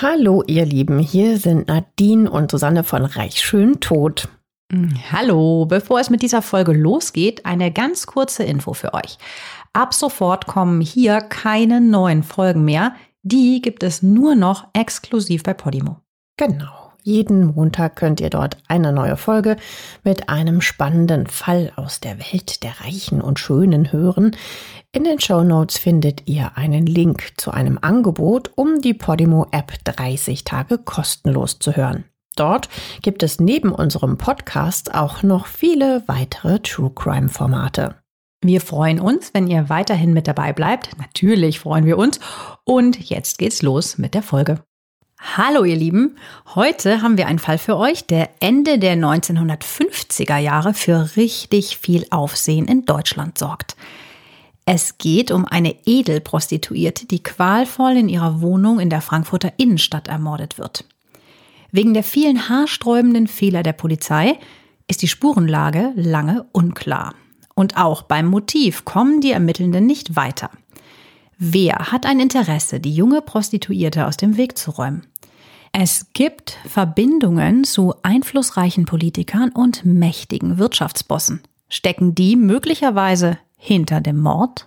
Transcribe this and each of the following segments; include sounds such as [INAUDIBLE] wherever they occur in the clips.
Hallo ihr Lieben, hier sind Nadine und Susanne von Reich Schön Tot. Mm, hallo, bevor es mit dieser Folge losgeht, eine ganz kurze Info für euch. Ab sofort kommen hier keine neuen Folgen mehr. Die gibt es nur noch exklusiv bei Podimo. Genau. Jeden Montag könnt ihr dort eine neue Folge mit einem spannenden Fall aus der Welt der Reichen und Schönen hören. In den Show Notes findet ihr einen Link zu einem Angebot, um die Podimo-App 30 Tage kostenlos zu hören. Dort gibt es neben unserem Podcast auch noch viele weitere True Crime Formate. Wir freuen uns, wenn ihr weiterhin mit dabei bleibt. Natürlich freuen wir uns. Und jetzt geht's los mit der Folge. Hallo ihr Lieben, heute haben wir einen Fall für euch, der Ende der 1950er Jahre für richtig viel Aufsehen in Deutschland sorgt. Es geht um eine Edelprostituierte, die qualvoll in ihrer Wohnung in der Frankfurter Innenstadt ermordet wird. Wegen der vielen haarsträubenden Fehler der Polizei ist die Spurenlage lange unklar. Und auch beim Motiv kommen die Ermittelnden nicht weiter. Wer hat ein Interesse, die junge Prostituierte aus dem Weg zu räumen? Es gibt Verbindungen zu einflussreichen Politikern und mächtigen Wirtschaftsbossen. Stecken die möglicherweise hinter dem Mord?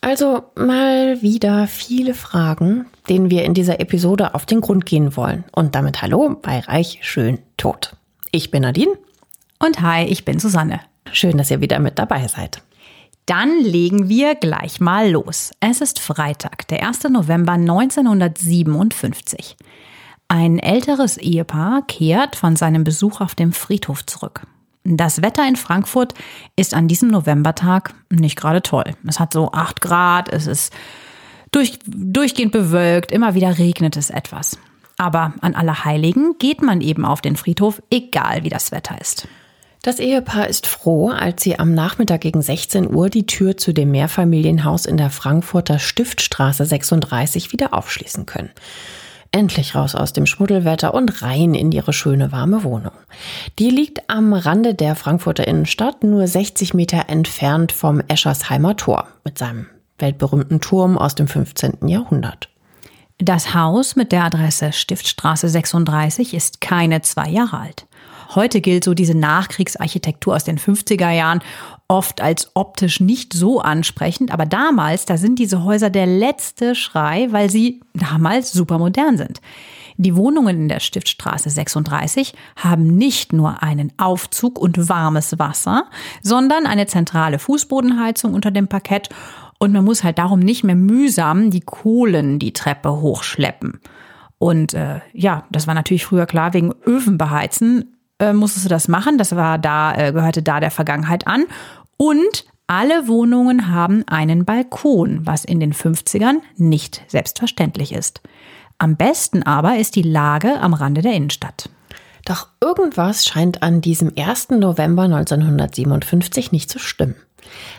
Also mal wieder viele Fragen, denen wir in dieser Episode auf den Grund gehen wollen. Und damit hallo bei Reich Schön Tot. Ich bin Nadine. Und hi, ich bin Susanne. Schön, dass ihr wieder mit dabei seid. Dann legen wir gleich mal los. Es ist Freitag, der 1. November 1957. Ein älteres Ehepaar kehrt von seinem Besuch auf dem Friedhof zurück. Das Wetter in Frankfurt ist an diesem Novembertag nicht gerade toll. Es hat so 8 Grad, es ist durch, durchgehend bewölkt, immer wieder regnet es etwas. Aber an Allerheiligen geht man eben auf den Friedhof, egal wie das Wetter ist. Das Ehepaar ist froh, als sie am Nachmittag gegen 16 Uhr die Tür zu dem Mehrfamilienhaus in der Frankfurter Stiftstraße 36 wieder aufschließen können. Endlich raus aus dem Schmuddelwetter und rein in ihre schöne warme Wohnung. Die liegt am Rande der Frankfurter Innenstadt, nur 60 Meter entfernt vom Eschersheimer Tor mit seinem weltberühmten Turm aus dem 15. Jahrhundert. Das Haus mit der Adresse Stiftstraße 36 ist keine zwei Jahre alt. Heute gilt so diese Nachkriegsarchitektur aus den 50er Jahren oft als optisch nicht so ansprechend, aber damals, da sind diese Häuser der letzte Schrei, weil sie damals super modern sind. Die Wohnungen in der Stiftstraße 36 haben nicht nur einen Aufzug und warmes Wasser, sondern eine zentrale Fußbodenheizung unter dem Parkett und man muss halt darum nicht mehr mühsam die Kohlen die Treppe hochschleppen. Und äh, ja, das war natürlich früher klar, wegen Öfen beheizen äh, musstest du das machen. Das war da, äh, gehörte da der Vergangenheit an. Und alle Wohnungen haben einen Balkon, was in den 50ern nicht selbstverständlich ist. Am besten aber ist die Lage am Rande der Innenstadt. Doch irgendwas scheint an diesem 1. November 1957 nicht zu stimmen.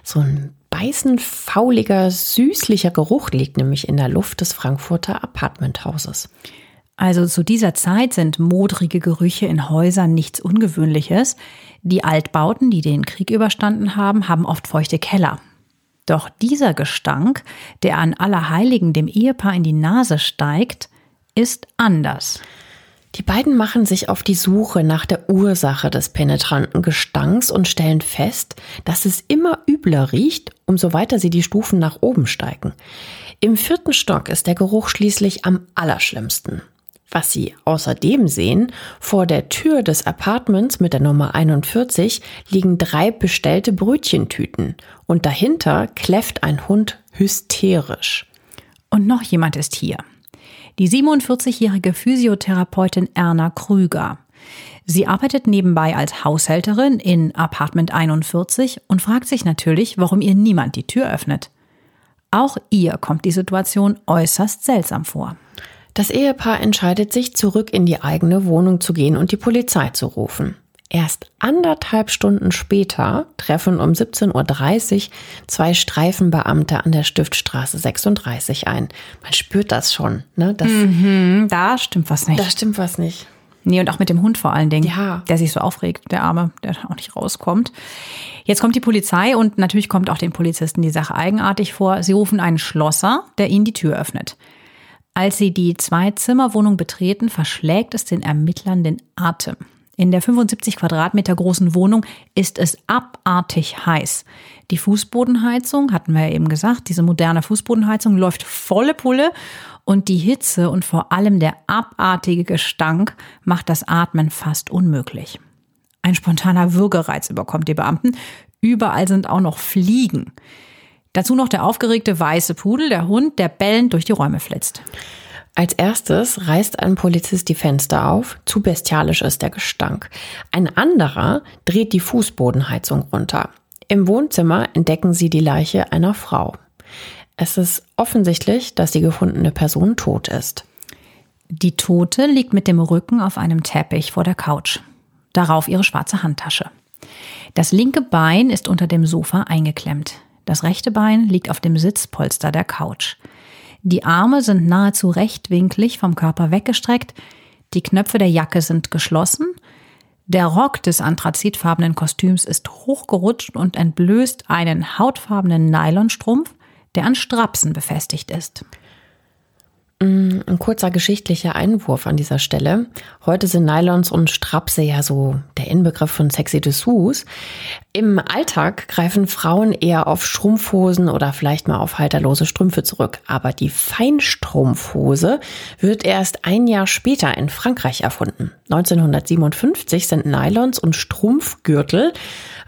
So ein beißend fauliger, süßlicher Geruch liegt nämlich in der Luft des Frankfurter Apartmenthauses. Also zu dieser Zeit sind modrige Gerüche in Häusern nichts Ungewöhnliches. Die Altbauten, die den Krieg überstanden haben, haben oft feuchte Keller. Doch dieser Gestank, der an Allerheiligen dem Ehepaar in die Nase steigt, ist anders. Die beiden machen sich auf die Suche nach der Ursache des penetranten Gestanks und stellen fest, dass es immer übler riecht, umso weiter sie die Stufen nach oben steigen. Im vierten Stock ist der Geruch schließlich am allerschlimmsten. Was Sie außerdem sehen, vor der Tür des Apartments mit der Nummer 41 liegen drei bestellte Brötchentüten und dahinter kläfft ein Hund hysterisch. Und noch jemand ist hier. Die 47-jährige Physiotherapeutin Erna Krüger. Sie arbeitet nebenbei als Haushälterin in Apartment 41 und fragt sich natürlich, warum ihr niemand die Tür öffnet. Auch ihr kommt die Situation äußerst seltsam vor. Das Ehepaar entscheidet sich, zurück in die eigene Wohnung zu gehen und die Polizei zu rufen. Erst anderthalb Stunden später treffen um 17.30 Uhr zwei Streifenbeamte an der Stiftstraße 36 ein. Man spürt das schon, ne? Das, mhm, da stimmt was nicht. Da stimmt was nicht. Nee, und auch mit dem Hund vor allen Dingen. Ja. Der sich so aufregt, der Arme, der auch nicht rauskommt. Jetzt kommt die Polizei und natürlich kommt auch den Polizisten die Sache eigenartig vor. Sie rufen einen Schlosser, der ihnen die Tür öffnet. Als sie die Zwei-Zimmer-Wohnung betreten, verschlägt es den Ermittlern den Atem. In der 75 Quadratmeter großen Wohnung ist es abartig heiß. Die Fußbodenheizung, hatten wir ja eben gesagt, diese moderne Fußbodenheizung läuft volle Pulle und die Hitze und vor allem der abartige Gestank macht das Atmen fast unmöglich. Ein spontaner Würgereiz überkommt die Beamten. Überall sind auch noch Fliegen. Dazu noch der aufgeregte weiße Pudel, der Hund, der bellend durch die Räume flitzt. Als erstes reißt ein Polizist die Fenster auf, zu bestialisch ist der Gestank. Ein anderer dreht die Fußbodenheizung runter. Im Wohnzimmer entdecken sie die Leiche einer Frau. Es ist offensichtlich, dass die gefundene Person tot ist. Die Tote liegt mit dem Rücken auf einem Teppich vor der Couch. Darauf ihre schwarze Handtasche. Das linke Bein ist unter dem Sofa eingeklemmt. Das rechte Bein liegt auf dem Sitzpolster der Couch. Die Arme sind nahezu rechtwinklig vom Körper weggestreckt, die Knöpfe der Jacke sind geschlossen, der Rock des anthrazitfarbenen Kostüms ist hochgerutscht und entblößt einen hautfarbenen Nylonstrumpf, der an Strapsen befestigt ist. Mm, ein kurzer geschichtlicher Einwurf an dieser Stelle. Heute sind Nylons und Strapse ja so der Inbegriff von sexy Dessous. Im Alltag greifen Frauen eher auf Strumpfhosen oder vielleicht mal auf halterlose Strümpfe zurück. Aber die Feinstrumpfhose wird erst ein Jahr später in Frankreich erfunden. 1957 sind Nylons und Strumpfgürtel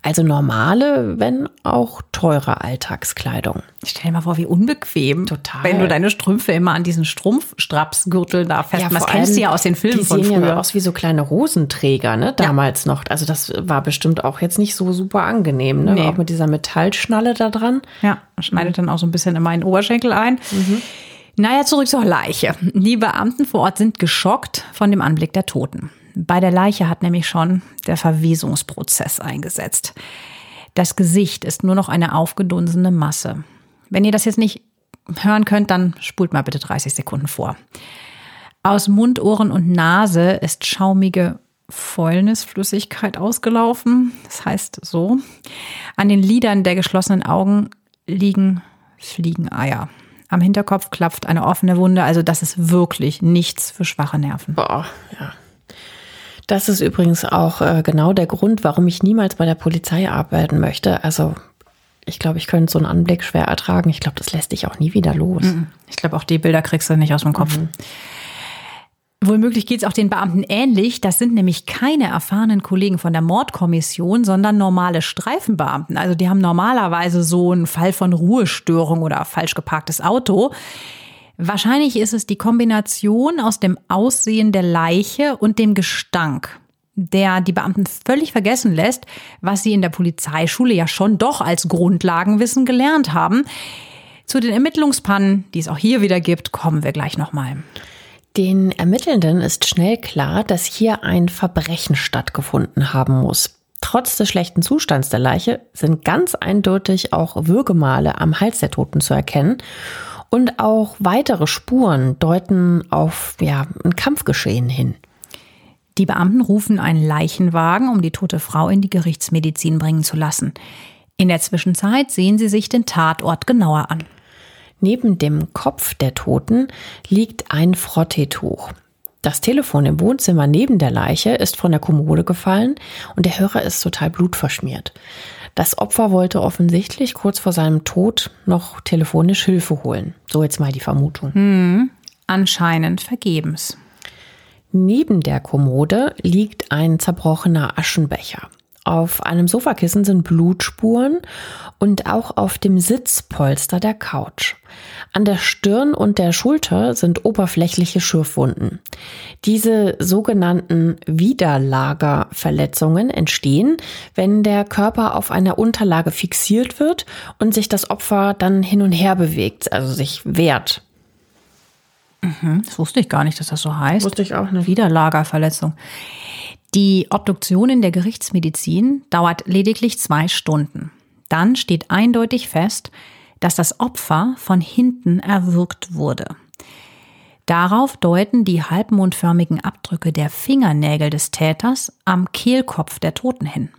also normale, wenn auch teure Alltagskleidung. Stell dir mal vor, wie unbequem. Total. Wenn du deine Strümpfe immer an diesen Strumpfstrapsgürtel da festmachst. Ja, das kennst du ja aus den Filmen die von früher. Die sehen ja aus wie so kleine Hosenträger, ne? Damals ja. noch. Also das war bestimmt auch jetzt nicht so super angenehm, ne? Nee. Auch mit dieser Metallschnalle da dran. Ja, schneidet dann auch so ein bisschen in meinen Oberschenkel ein. Mhm. Naja, zurück zur Leiche. Die Beamten vor Ort sind geschockt von dem Anblick der Toten. Bei der Leiche hat nämlich schon der Verwesungsprozess eingesetzt. Das Gesicht ist nur noch eine aufgedunsene Masse. Wenn ihr das jetzt nicht hören könnt, dann spult mal bitte 30 Sekunden vor. Aus Mund, Ohren und Nase ist schaumige Fäulnisflüssigkeit ausgelaufen. Das heißt so. An den Lidern der geschlossenen Augen liegen Fliegeneier. Am Hinterkopf klopft eine offene Wunde. Also das ist wirklich nichts für schwache Nerven. Boah, ja. Das ist übrigens auch äh, genau der Grund, warum ich niemals bei der Polizei arbeiten möchte. Also ich glaube, ich könnte so einen Anblick schwer ertragen. Ich glaube, das lässt dich auch nie wieder los. Mhm. Ich glaube, auch die Bilder kriegst du nicht aus dem Kopf. Mhm. Wohlmöglich geht es auch den Beamten ähnlich. Das sind nämlich keine erfahrenen Kollegen von der Mordkommission, sondern normale Streifenbeamten. Also die haben normalerweise so einen Fall von Ruhestörung oder falsch geparktes Auto. Wahrscheinlich ist es die Kombination aus dem Aussehen der Leiche und dem Gestank, der die Beamten völlig vergessen lässt, was sie in der Polizeischule ja schon doch als Grundlagenwissen gelernt haben. Zu den Ermittlungspannen, die es auch hier wieder gibt, kommen wir gleich nochmal. Den Ermittelnden ist schnell klar, dass hier ein Verbrechen stattgefunden haben muss. Trotz des schlechten Zustands der Leiche sind ganz eindeutig auch Würgemale am Hals der Toten zu erkennen. Und auch weitere Spuren deuten auf ja, ein Kampfgeschehen hin. Die Beamten rufen einen Leichenwagen, um die tote Frau in die Gerichtsmedizin bringen zu lassen. In der Zwischenzeit sehen sie sich den Tatort genauer an. Neben dem Kopf der Toten liegt ein Frotteetuch. Das Telefon im Wohnzimmer neben der Leiche ist von der Kommode gefallen und der Hörer ist total blutverschmiert. Das Opfer wollte offensichtlich kurz vor seinem Tod noch telefonisch Hilfe holen. So jetzt mal die Vermutung. Hm, anscheinend vergebens. Neben der Kommode liegt ein zerbrochener Aschenbecher. Auf einem Sofakissen sind Blutspuren und auch auf dem Sitzpolster der Couch. An der Stirn und der Schulter sind oberflächliche Schürfwunden. Diese sogenannten Widerlagerverletzungen entstehen, wenn der Körper auf einer Unterlage fixiert wird und sich das Opfer dann hin und her bewegt, also sich wehrt. Mhm, das wusste ich gar nicht, dass das so heißt. Wusste ich auch nicht. Widerlagerverletzung. Die Obduktion in der Gerichtsmedizin dauert lediglich zwei Stunden. Dann steht eindeutig fest, dass das Opfer von hinten erwürgt wurde. Darauf deuten die halbmondförmigen Abdrücke der Fingernägel des Täters am Kehlkopf der Toten hin.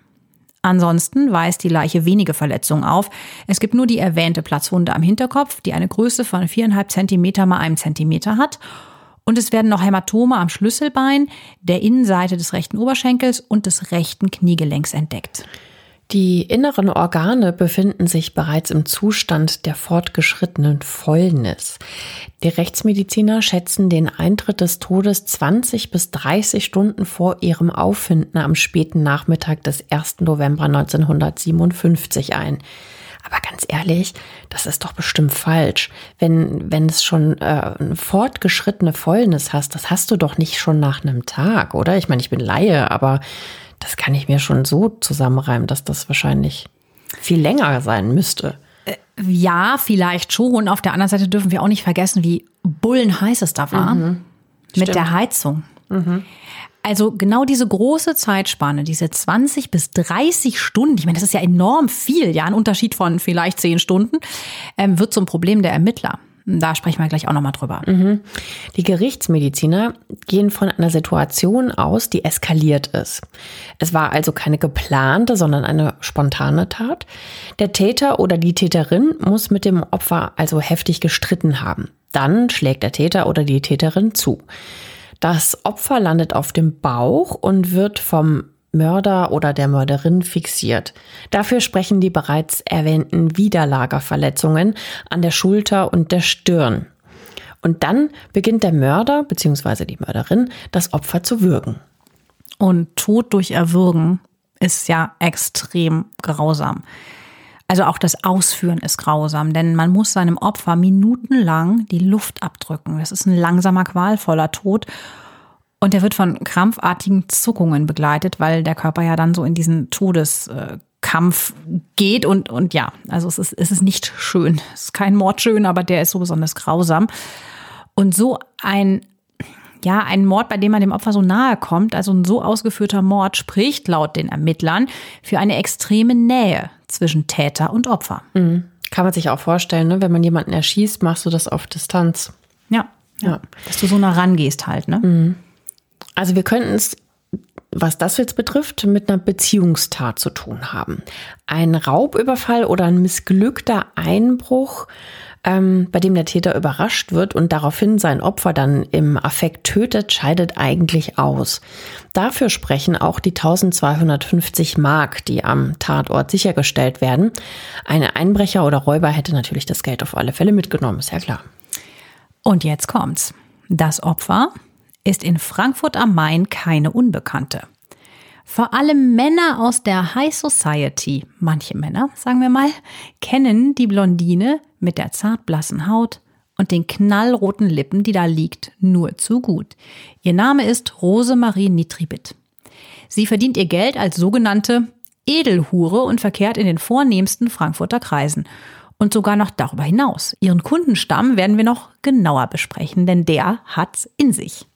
Ansonsten weist die Leiche wenige Verletzungen auf. Es gibt nur die erwähnte Platzwunde am Hinterkopf, die eine Größe von 4,5 Zentimeter mal einem Zentimeter hat. Und es werden noch Hämatome am Schlüsselbein, der Innenseite des rechten Oberschenkels und des rechten Kniegelenks entdeckt. Die inneren Organe befinden sich bereits im Zustand der fortgeschrittenen Fäulnis. Die Rechtsmediziner schätzen den Eintritt des Todes 20 bis 30 Stunden vor ihrem Auffinden am späten Nachmittag des 1. November 1957 ein. Aber ganz ehrlich, das ist doch bestimmt falsch. Wenn, wenn es schon äh, eine fortgeschrittene Fäulnis hast, das hast du doch nicht schon nach einem Tag, oder? Ich meine, ich bin Laie, aber das kann ich mir schon so zusammenreimen, dass das wahrscheinlich viel länger sein müsste. Äh, ja, vielleicht schon. Auf der anderen Seite dürfen wir auch nicht vergessen, wie bullenheiß es da war. Mhm. Mit Stimmt. der Heizung. Mhm. Also genau diese große Zeitspanne, diese 20 bis 30 Stunden, ich meine, das ist ja enorm viel, ja, ein Unterschied von vielleicht 10 Stunden, ähm, wird zum Problem der Ermittler. Da sprechen wir gleich auch nochmal drüber. Mhm. Die Gerichtsmediziner gehen von einer Situation aus, die eskaliert ist. Es war also keine geplante, sondern eine spontane Tat. Der Täter oder die Täterin muss mit dem Opfer also heftig gestritten haben. Dann schlägt der Täter oder die Täterin zu. Das Opfer landet auf dem Bauch und wird vom Mörder oder der Mörderin fixiert. Dafür sprechen die bereits erwähnten Widerlagerverletzungen an der Schulter und der Stirn. Und dann beginnt der Mörder bzw. die Mörderin das Opfer zu würgen. Und Tod durch Erwürgen ist ja extrem grausam. Also auch das Ausführen ist grausam, denn man muss seinem Opfer minutenlang die Luft abdrücken. Das ist ein langsamer, qualvoller Tod. Und der wird von krampfartigen Zuckungen begleitet, weil der Körper ja dann so in diesen Todeskampf geht. Und, und ja, also es ist, es ist nicht schön. Es ist kein Mord schön, aber der ist so besonders grausam. Und so ein, ja, ein Mord, bei dem man dem Opfer so nahe kommt, also ein so ausgeführter Mord, spricht laut den Ermittlern für eine extreme Nähe zwischen Täter und Opfer. Mhm. Kann man sich auch vorstellen, ne? wenn man jemanden erschießt, machst du das auf Distanz. Ja, ja. Dass du so nah rangehst halt, ne? Mhm. Also wir könnten es, was das jetzt betrifft, mit einer Beziehungstat zu tun haben. Ein Raubüberfall oder ein missglückter Einbruch, ähm, bei dem der Täter überrascht wird und daraufhin sein Opfer dann im Affekt tötet, scheidet eigentlich aus. Dafür sprechen auch die 1250 Mark, die am Tatort sichergestellt werden. Ein Einbrecher oder Räuber hätte natürlich das Geld auf alle Fälle mitgenommen, ist ja klar. Und jetzt kommt's. Das Opfer ist in Frankfurt am Main keine Unbekannte. Vor allem Männer aus der High Society, manche Männer, sagen wir mal, kennen die Blondine mit der zartblassen Haut und den knallroten Lippen, die da liegt, nur zu gut. Ihr Name ist Rosemarie Nitribit. Sie verdient ihr Geld als sogenannte Edelhure und verkehrt in den vornehmsten Frankfurter Kreisen. Und sogar noch darüber hinaus. Ihren Kundenstamm werden wir noch genauer besprechen, denn der hat's in sich.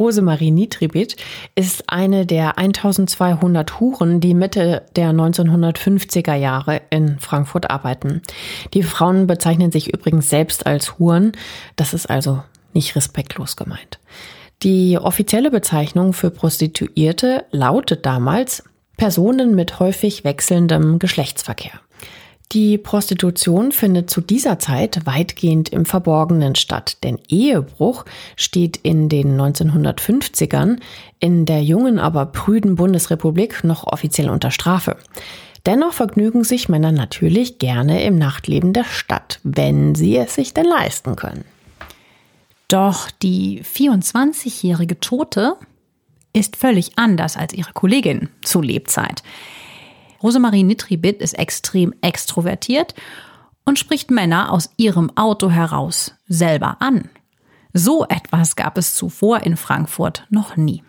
Rosemarie Nitribit ist eine der 1200 Huren, die Mitte der 1950er Jahre in Frankfurt arbeiten. Die Frauen bezeichnen sich übrigens selbst als Huren. Das ist also nicht respektlos gemeint. Die offizielle Bezeichnung für Prostituierte lautet damals Personen mit häufig wechselndem Geschlechtsverkehr. Die Prostitution findet zu dieser Zeit weitgehend im Verborgenen statt, denn Ehebruch steht in den 1950ern in der jungen, aber prüden Bundesrepublik noch offiziell unter Strafe. Dennoch vergnügen sich Männer natürlich gerne im Nachtleben der Stadt, wenn sie es sich denn leisten können. Doch die 24-jährige Tote ist völlig anders als ihre Kollegin zu Lebzeit. Rosemarie Nitribit ist extrem extrovertiert und spricht Männer aus ihrem Auto heraus selber an. So etwas gab es zuvor in Frankfurt noch nie.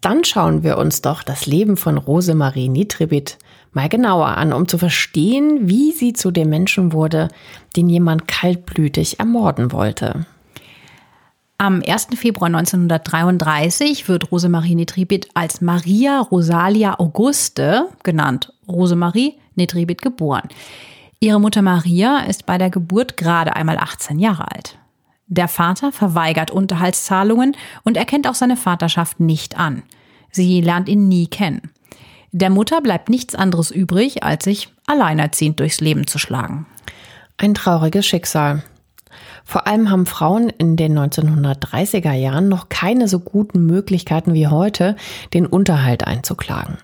Dann schauen wir uns doch das Leben von Rosemarie Nitribit mal genauer an, um zu verstehen, wie sie zu dem Menschen wurde, den jemand kaltblütig ermorden wollte. Am 1. Februar 1933 wird Rosemarie Netribit als Maria Rosalia Auguste, genannt Rosemarie Netribit, geboren. Ihre Mutter Maria ist bei der Geburt gerade einmal 18 Jahre alt. Der Vater verweigert Unterhaltszahlungen und erkennt auch seine Vaterschaft nicht an. Sie lernt ihn nie kennen. Der Mutter bleibt nichts anderes übrig, als sich alleinerziehend durchs Leben zu schlagen. Ein trauriges Schicksal. Vor allem haben Frauen in den 1930er Jahren noch keine so guten Möglichkeiten wie heute, den Unterhalt einzuklagen.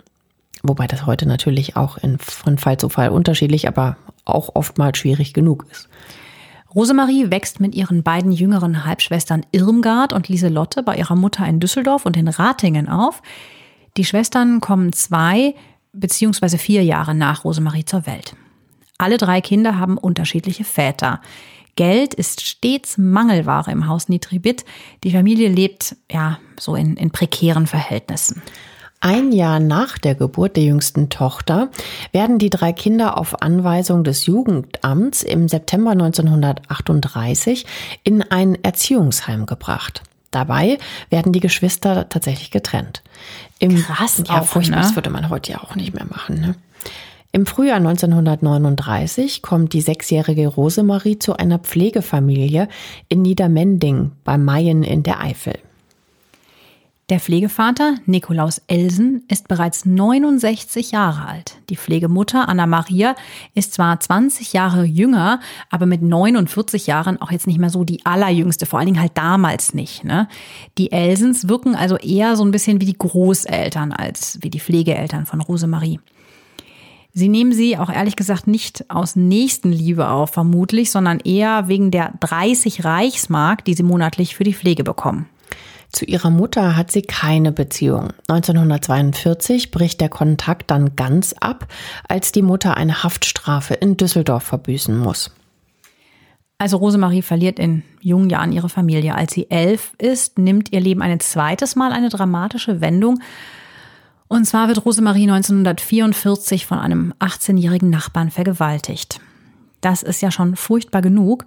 Wobei das heute natürlich auch in, von Fall zu Fall unterschiedlich, aber auch oftmals schwierig genug ist. Rosemarie wächst mit ihren beiden jüngeren Halbschwestern Irmgard und Lieselotte bei ihrer Mutter in Düsseldorf und in Ratingen auf. Die Schwestern kommen zwei beziehungsweise vier Jahre nach Rosemarie zur Welt. Alle drei Kinder haben unterschiedliche Väter. Geld ist stets Mangelware im Haus Nitribit. Die Familie lebt ja so in, in prekären Verhältnissen. Ein Jahr nach der Geburt der jüngsten Tochter werden die drei Kinder auf Anweisung des Jugendamts im September 1938 in ein Erziehungsheim gebracht. Dabei werden die Geschwister tatsächlich getrennt. Im, Krass, ja, furchtbar, ne? das würde man heute ja auch nicht mehr machen. Ne? Im Frühjahr 1939 kommt die sechsjährige Rosemarie zu einer Pflegefamilie in Niedermending bei Mayen in der Eifel. Der Pflegevater Nikolaus Elsen ist bereits 69 Jahre alt. Die Pflegemutter Anna Maria ist zwar 20 Jahre jünger, aber mit 49 Jahren auch jetzt nicht mehr so die allerjüngste, vor allen Dingen halt damals nicht. Ne? Die Elsens wirken also eher so ein bisschen wie die Großeltern als wie die Pflegeeltern von Rosemarie. Sie nehmen sie auch ehrlich gesagt nicht aus Nächstenliebe auf, vermutlich, sondern eher wegen der 30 Reichsmark, die sie monatlich für die Pflege bekommen. Zu ihrer Mutter hat sie keine Beziehung. 1942 bricht der Kontakt dann ganz ab, als die Mutter eine Haftstrafe in Düsseldorf verbüßen muss. Also Rosemarie verliert in jungen Jahren ihre Familie. Als sie elf ist, nimmt ihr Leben ein zweites Mal eine dramatische Wendung. Und zwar wird Rosemarie 1944 von einem 18-jährigen Nachbarn vergewaltigt. Das ist ja schon furchtbar genug.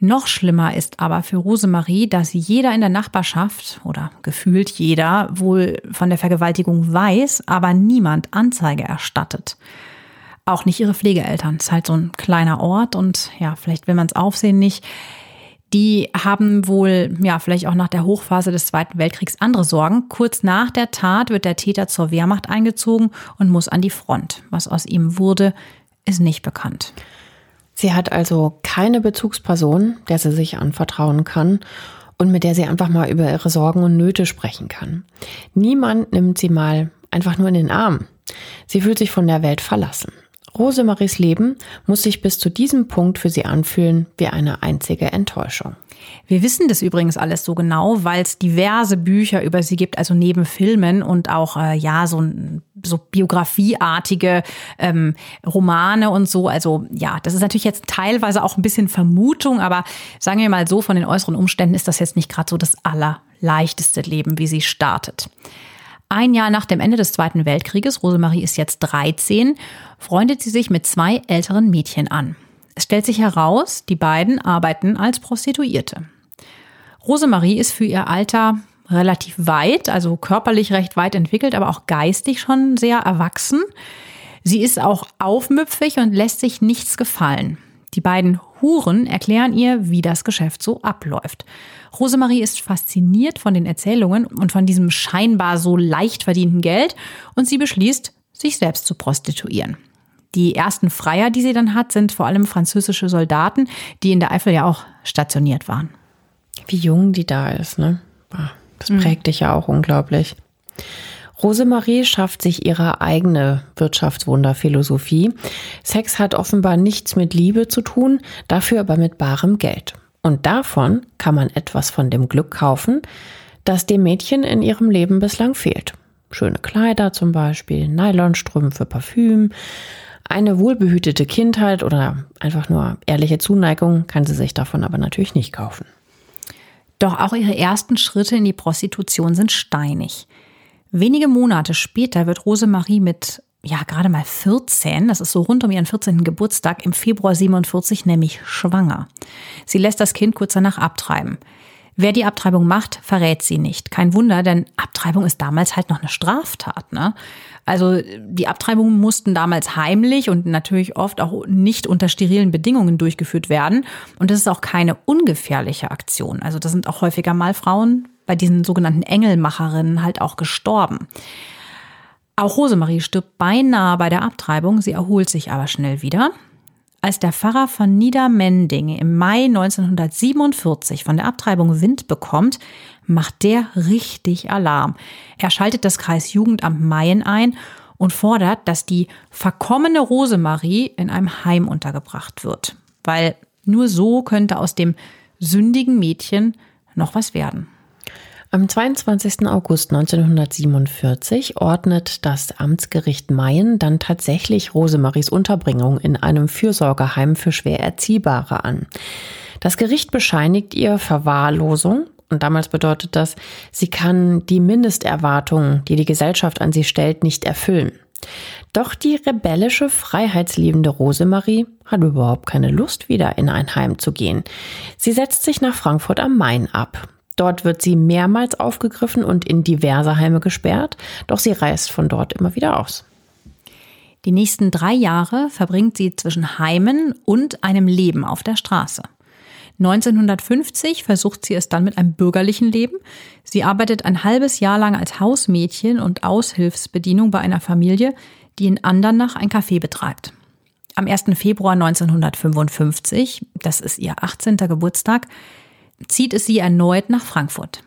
Noch schlimmer ist aber für Rosemarie, dass jeder in der Nachbarschaft oder gefühlt jeder wohl von der Vergewaltigung weiß, aber niemand Anzeige erstattet. Auch nicht ihre Pflegeeltern. Es ist halt so ein kleiner Ort und ja, vielleicht will man es aufsehen nicht. Die haben wohl, ja, vielleicht auch nach der Hochphase des Zweiten Weltkriegs andere Sorgen. Kurz nach der Tat wird der Täter zur Wehrmacht eingezogen und muss an die Front. Was aus ihm wurde, ist nicht bekannt. Sie hat also keine Bezugsperson, der sie sich anvertrauen kann und mit der sie einfach mal über ihre Sorgen und Nöte sprechen kann. Niemand nimmt sie mal einfach nur in den Arm. Sie fühlt sich von der Welt verlassen. Rosemaries Leben muss sich bis zu diesem Punkt für sie anfühlen wie eine einzige Enttäuschung. Wir wissen das übrigens alles so genau, weil es diverse Bücher über sie gibt, also neben Filmen und auch äh, ja so, so biografieartige ähm, Romane und so. Also ja, das ist natürlich jetzt teilweise auch ein bisschen Vermutung, aber sagen wir mal so, von den äußeren Umständen ist das jetzt nicht gerade so das allerleichteste Leben, wie sie startet. Ein Jahr nach dem Ende des Zweiten Weltkrieges, Rosemarie ist jetzt 13, freundet sie sich mit zwei älteren Mädchen an. Es stellt sich heraus, die beiden arbeiten als Prostituierte. Rosemarie ist für ihr Alter relativ weit, also körperlich recht weit entwickelt, aber auch geistig schon sehr erwachsen. Sie ist auch aufmüpfig und lässt sich nichts gefallen. Die beiden Huren erklären ihr, wie das Geschäft so abläuft. Rosemarie ist fasziniert von den Erzählungen und von diesem scheinbar so leicht verdienten Geld und sie beschließt, sich selbst zu prostituieren. Die ersten Freier, die sie dann hat, sind vor allem französische Soldaten, die in der Eifel ja auch stationiert waren. Wie jung die da ist, ne? Das mhm. prägt mhm. dich ja auch unglaublich. Rosemarie schafft sich ihre eigene Wirtschaftswunderphilosophie. Sex hat offenbar nichts mit Liebe zu tun, dafür aber mit barem Geld. Und davon kann man etwas von dem Glück kaufen, das dem Mädchen in ihrem Leben bislang fehlt. Schöne Kleider zum Beispiel, Nylonstrümpfe, Parfüm, eine wohlbehütete Kindheit oder einfach nur ehrliche Zuneigung kann sie sich davon aber natürlich nicht kaufen. Doch auch ihre ersten Schritte in die Prostitution sind steinig. Wenige Monate später wird Rosemarie mit ja, gerade mal 14, das ist so rund um ihren 14. Geburtstag, im Februar 47 nämlich schwanger. Sie lässt das Kind kurz danach abtreiben. Wer die Abtreibung macht, verrät sie nicht. Kein Wunder, denn Abtreibung ist damals halt noch eine Straftat. Ne? Also die Abtreibungen mussten damals heimlich und natürlich oft auch nicht unter sterilen Bedingungen durchgeführt werden. Und das ist auch keine ungefährliche Aktion. Also das sind auch häufiger mal Frauen bei diesen sogenannten Engelmacherinnen halt auch gestorben. Auch Rosemarie stirbt beinahe bei der Abtreibung, sie erholt sich aber schnell wieder. Als der Pfarrer von Niedermending im Mai 1947 von der Abtreibung Wind bekommt, macht der richtig Alarm. Er schaltet das Kreisjugendamt Mayen ein und fordert, dass die verkommene Rosemarie in einem Heim untergebracht wird, weil nur so könnte aus dem sündigen Mädchen noch was werden. Am 22. August 1947 ordnet das Amtsgericht Mayen dann tatsächlich Rosemaries Unterbringung in einem Fürsorgeheim für schwer Erziehbare an. Das Gericht bescheinigt ihr Verwahrlosung und damals bedeutet das, sie kann die Mindesterwartungen, die die Gesellschaft an sie stellt, nicht erfüllen. Doch die rebellische, freiheitsliebende Rosemarie hat überhaupt keine Lust, wieder in ein Heim zu gehen. Sie setzt sich nach Frankfurt am Main ab. Dort wird sie mehrmals aufgegriffen und in diverse Heime gesperrt, doch sie reist von dort immer wieder aus. Die nächsten drei Jahre verbringt sie zwischen Heimen und einem Leben auf der Straße. 1950 versucht sie es dann mit einem bürgerlichen Leben. Sie arbeitet ein halbes Jahr lang als Hausmädchen und Aushilfsbedienung bei einer Familie, die in Andernach ein Café betreibt. Am 1. Februar 1955, das ist ihr 18. Geburtstag, zieht es sie erneut nach Frankfurt.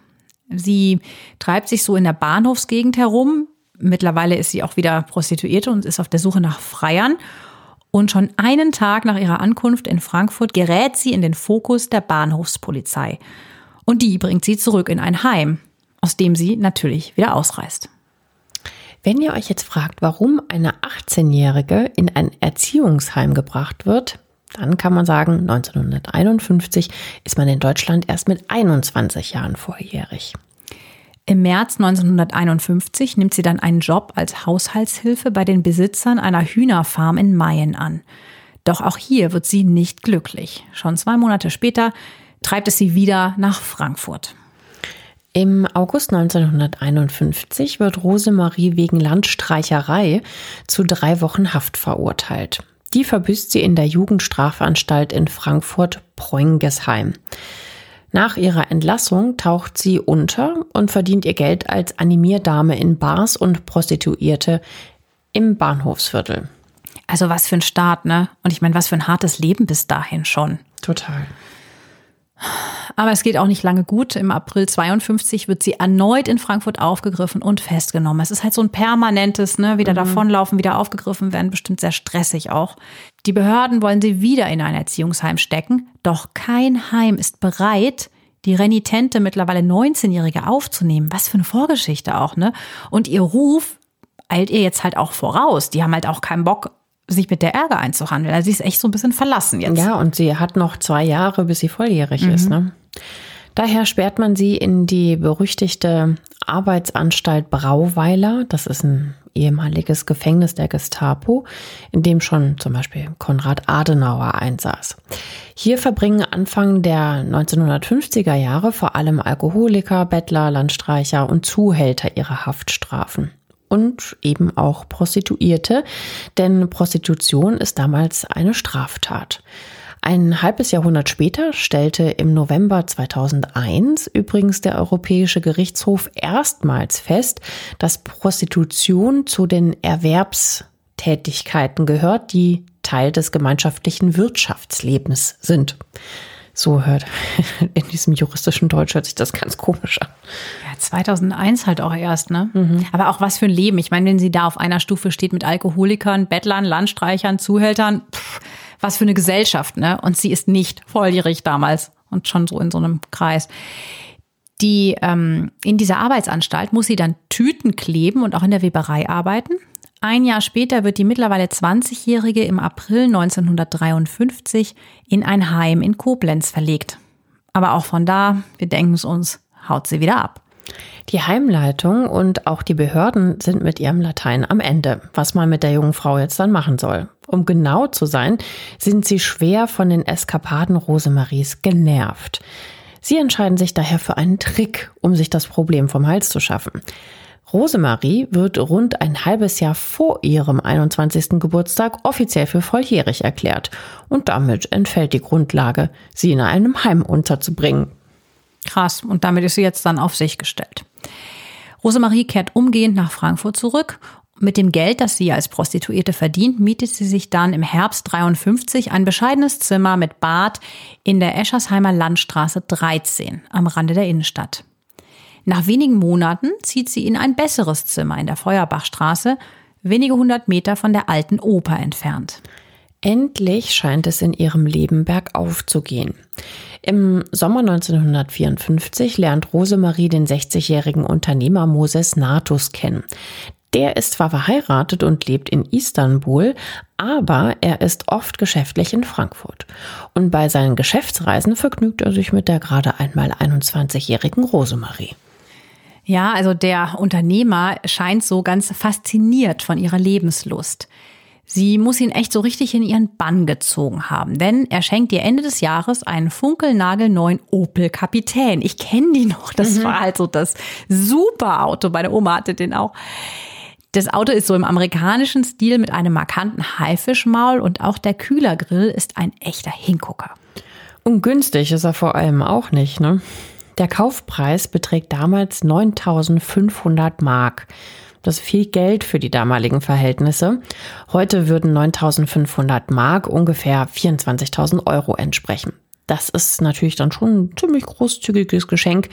Sie treibt sich so in der Bahnhofsgegend herum. Mittlerweile ist sie auch wieder Prostituierte und ist auf der Suche nach Freiern. Und schon einen Tag nach ihrer Ankunft in Frankfurt gerät sie in den Fokus der Bahnhofspolizei. Und die bringt sie zurück in ein Heim, aus dem sie natürlich wieder ausreist. Wenn ihr euch jetzt fragt, warum eine 18-Jährige in ein Erziehungsheim gebracht wird, dann kann man sagen, 1951 ist man in Deutschland erst mit 21 Jahren volljährig. Im März 1951 nimmt sie dann einen Job als Haushaltshilfe bei den Besitzern einer Hühnerfarm in Mayen an. Doch auch hier wird sie nicht glücklich. Schon zwei Monate später treibt es sie wieder nach Frankfurt. Im August 1951 wird Rosemarie wegen Landstreicherei zu drei Wochen Haft verurteilt. Die verbüßt sie in der Jugendstrafanstalt in Frankfurt-Preungesheim. Nach ihrer Entlassung taucht sie unter und verdient ihr Geld als Animierdame in Bars und Prostituierte im Bahnhofsviertel. Also was für ein Start, ne? Und ich meine, was für ein hartes Leben bis dahin schon. Total. Aber es geht auch nicht lange gut. Im April 52 wird sie erneut in Frankfurt aufgegriffen und festgenommen. Es ist halt so ein permanentes, ne, wieder mhm. davonlaufen, wieder aufgegriffen werden, bestimmt sehr stressig auch. Die Behörden wollen sie wieder in ein Erziehungsheim stecken, doch kein Heim ist bereit, die renitente, mittlerweile 19-Jährige aufzunehmen. Was für eine Vorgeschichte auch, ne? Und ihr Ruf eilt ihr jetzt halt auch voraus. Die haben halt auch keinen Bock, sich mit der Ärger einzuhandeln. Also sie ist echt so ein bisschen verlassen jetzt. Ja, und sie hat noch zwei Jahre, bis sie volljährig mhm. ist. Ne? Daher sperrt man sie in die berüchtigte Arbeitsanstalt Brauweiler. Das ist ein ehemaliges Gefängnis der Gestapo, in dem schon zum Beispiel Konrad Adenauer einsaß. Hier verbringen Anfang der 1950er Jahre vor allem Alkoholiker, Bettler, Landstreicher und Zuhälter ihre Haftstrafen und eben auch Prostituierte, denn Prostitution ist damals eine Straftat. Ein halbes Jahrhundert später stellte im November 2001 übrigens der Europäische Gerichtshof erstmals fest, dass Prostitution zu den Erwerbstätigkeiten gehört, die Teil des gemeinschaftlichen Wirtschaftslebens sind. So hört [LAUGHS] in diesem juristischen Deutsch hört sich das ganz komisch an. Ja, 2001 halt auch erst, ne? Mhm. Aber auch was für ein Leben. Ich meine, wenn sie da auf einer Stufe steht mit Alkoholikern, Bettlern, Landstreichern, Zuhältern, pff, was für eine Gesellschaft, ne? Und sie ist nicht volljährig damals und schon so in so einem Kreis. Die ähm, in dieser Arbeitsanstalt muss sie dann Tüten kleben und auch in der Weberei arbeiten. Ein Jahr später wird die mittlerweile 20-Jährige im April 1953 in ein Heim in Koblenz verlegt. Aber auch von da, wir denken es uns, haut sie wieder ab. Die Heimleitung und auch die Behörden sind mit ihrem Latein am Ende, was man mit der jungen Frau jetzt dann machen soll. Um genau zu sein, sind sie schwer von den Eskapaden Rosemaries genervt. Sie entscheiden sich daher für einen Trick, um sich das Problem vom Hals zu schaffen. Rosemarie wird rund ein halbes Jahr vor ihrem 21. Geburtstag offiziell für volljährig erklärt und damit entfällt die Grundlage, sie in einem Heim unterzubringen. Krass, und damit ist sie jetzt dann auf sich gestellt. Rosemarie kehrt umgehend nach Frankfurt zurück Mit dem Geld, das sie als Prostituierte verdient, mietet sie sich dann im Herbst 53 ein bescheidenes Zimmer mit Bad in der Eschersheimer Landstraße 13 am Rande der Innenstadt. Nach wenigen Monaten zieht sie in ein besseres Zimmer in der Feuerbachstraße, wenige hundert Meter von der alten Oper entfernt. Endlich scheint es in ihrem Leben bergauf zu gehen. Im Sommer 1954 lernt Rosemarie den 60-jährigen Unternehmer Moses Natus kennen. Der ist zwar verheiratet und lebt in Istanbul, aber er ist oft geschäftlich in Frankfurt. Und bei seinen Geschäftsreisen vergnügt er sich mit der gerade einmal 21-jährigen Rosemarie. Ja, also der Unternehmer scheint so ganz fasziniert von ihrer Lebenslust. Sie muss ihn echt so richtig in ihren Bann gezogen haben, denn er schenkt ihr Ende des Jahres einen funkelnagelneuen Opel Kapitän. Ich kenne die noch, das mhm. war halt so das super Auto. Meine Oma hatte den auch. Das Auto ist so im amerikanischen Stil mit einem markanten Haifischmaul und auch der Kühlergrill ist ein echter Hingucker. Und günstig ist er vor allem auch nicht, ne? Der Kaufpreis beträgt damals 9500 Mark. Das ist viel Geld für die damaligen Verhältnisse. Heute würden 9500 Mark ungefähr 24.000 Euro entsprechen. Das ist natürlich dann schon ein ziemlich großzügiges Geschenk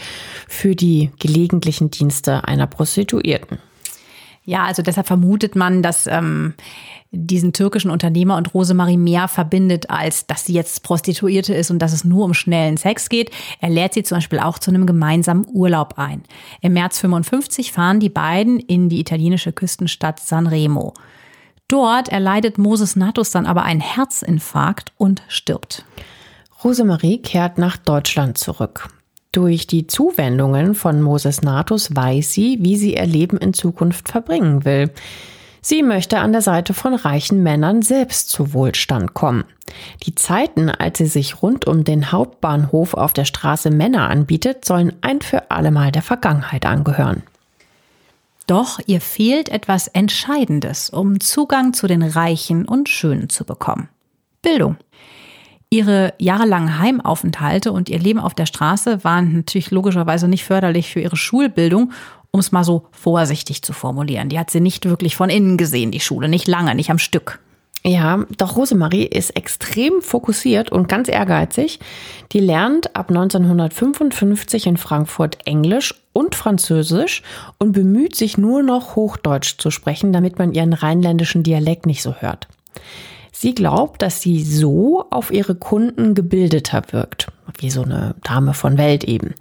für die gelegentlichen Dienste einer Prostituierten. Ja, also deshalb vermutet man, dass ähm, diesen türkischen Unternehmer und Rosemarie mehr verbindet, als dass sie jetzt Prostituierte ist und dass es nur um schnellen Sex geht. Er lädt sie zum Beispiel auch zu einem gemeinsamen Urlaub ein. Im März 55 fahren die beiden in die italienische Küstenstadt Sanremo. Dort erleidet Moses Natus dann aber einen Herzinfarkt und stirbt. Rosemarie kehrt nach Deutschland zurück. Durch die Zuwendungen von Moses Natus weiß sie, wie sie ihr Leben in Zukunft verbringen will. Sie möchte an der Seite von reichen Männern selbst zu Wohlstand kommen. Die Zeiten, als sie sich rund um den Hauptbahnhof auf der Straße Männer anbietet, sollen ein für allemal der Vergangenheit angehören. Doch ihr fehlt etwas Entscheidendes, um Zugang zu den Reichen und Schönen zu bekommen. Bildung. Ihre jahrelangen Heimaufenthalte und ihr Leben auf der Straße waren natürlich logischerweise nicht förderlich für ihre Schulbildung, um es mal so vorsichtig zu formulieren. Die hat sie nicht wirklich von innen gesehen, die Schule, nicht lange, nicht am Stück. Ja, doch Rosemarie ist extrem fokussiert und ganz ehrgeizig. Die lernt ab 1955 in Frankfurt Englisch und Französisch und bemüht sich nur noch Hochdeutsch zu sprechen, damit man ihren rheinländischen Dialekt nicht so hört. Sie glaubt, dass sie so auf ihre Kunden gebildeter wirkt, wie so eine Dame von Welt eben.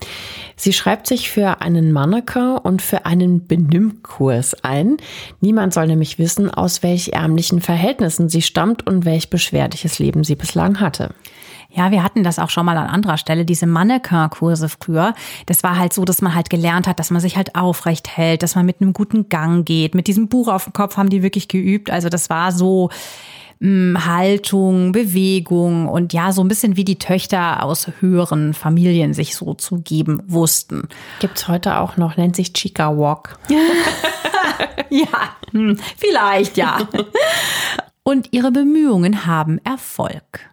Sie schreibt sich für einen Mannequin und für einen Benimmkurs ein. Niemand soll nämlich wissen, aus welch ärmlichen Verhältnissen sie stammt und welch beschwerliches Leben sie bislang hatte. Ja, wir hatten das auch schon mal an anderer Stelle, diese Mannequin-Kurse früher. Das war halt so, dass man halt gelernt hat, dass man sich halt aufrecht hält, dass man mit einem guten Gang geht. Mit diesem Buch auf dem Kopf haben die wirklich geübt. Also das war so, Haltung, Bewegung und ja, so ein bisschen wie die Töchter aus höheren Familien sich so zu geben wussten. Gibt's heute auch noch, nennt sich Chica Walk. [LAUGHS] [LAUGHS] ja, hm, vielleicht ja. Und ihre Bemühungen haben Erfolg.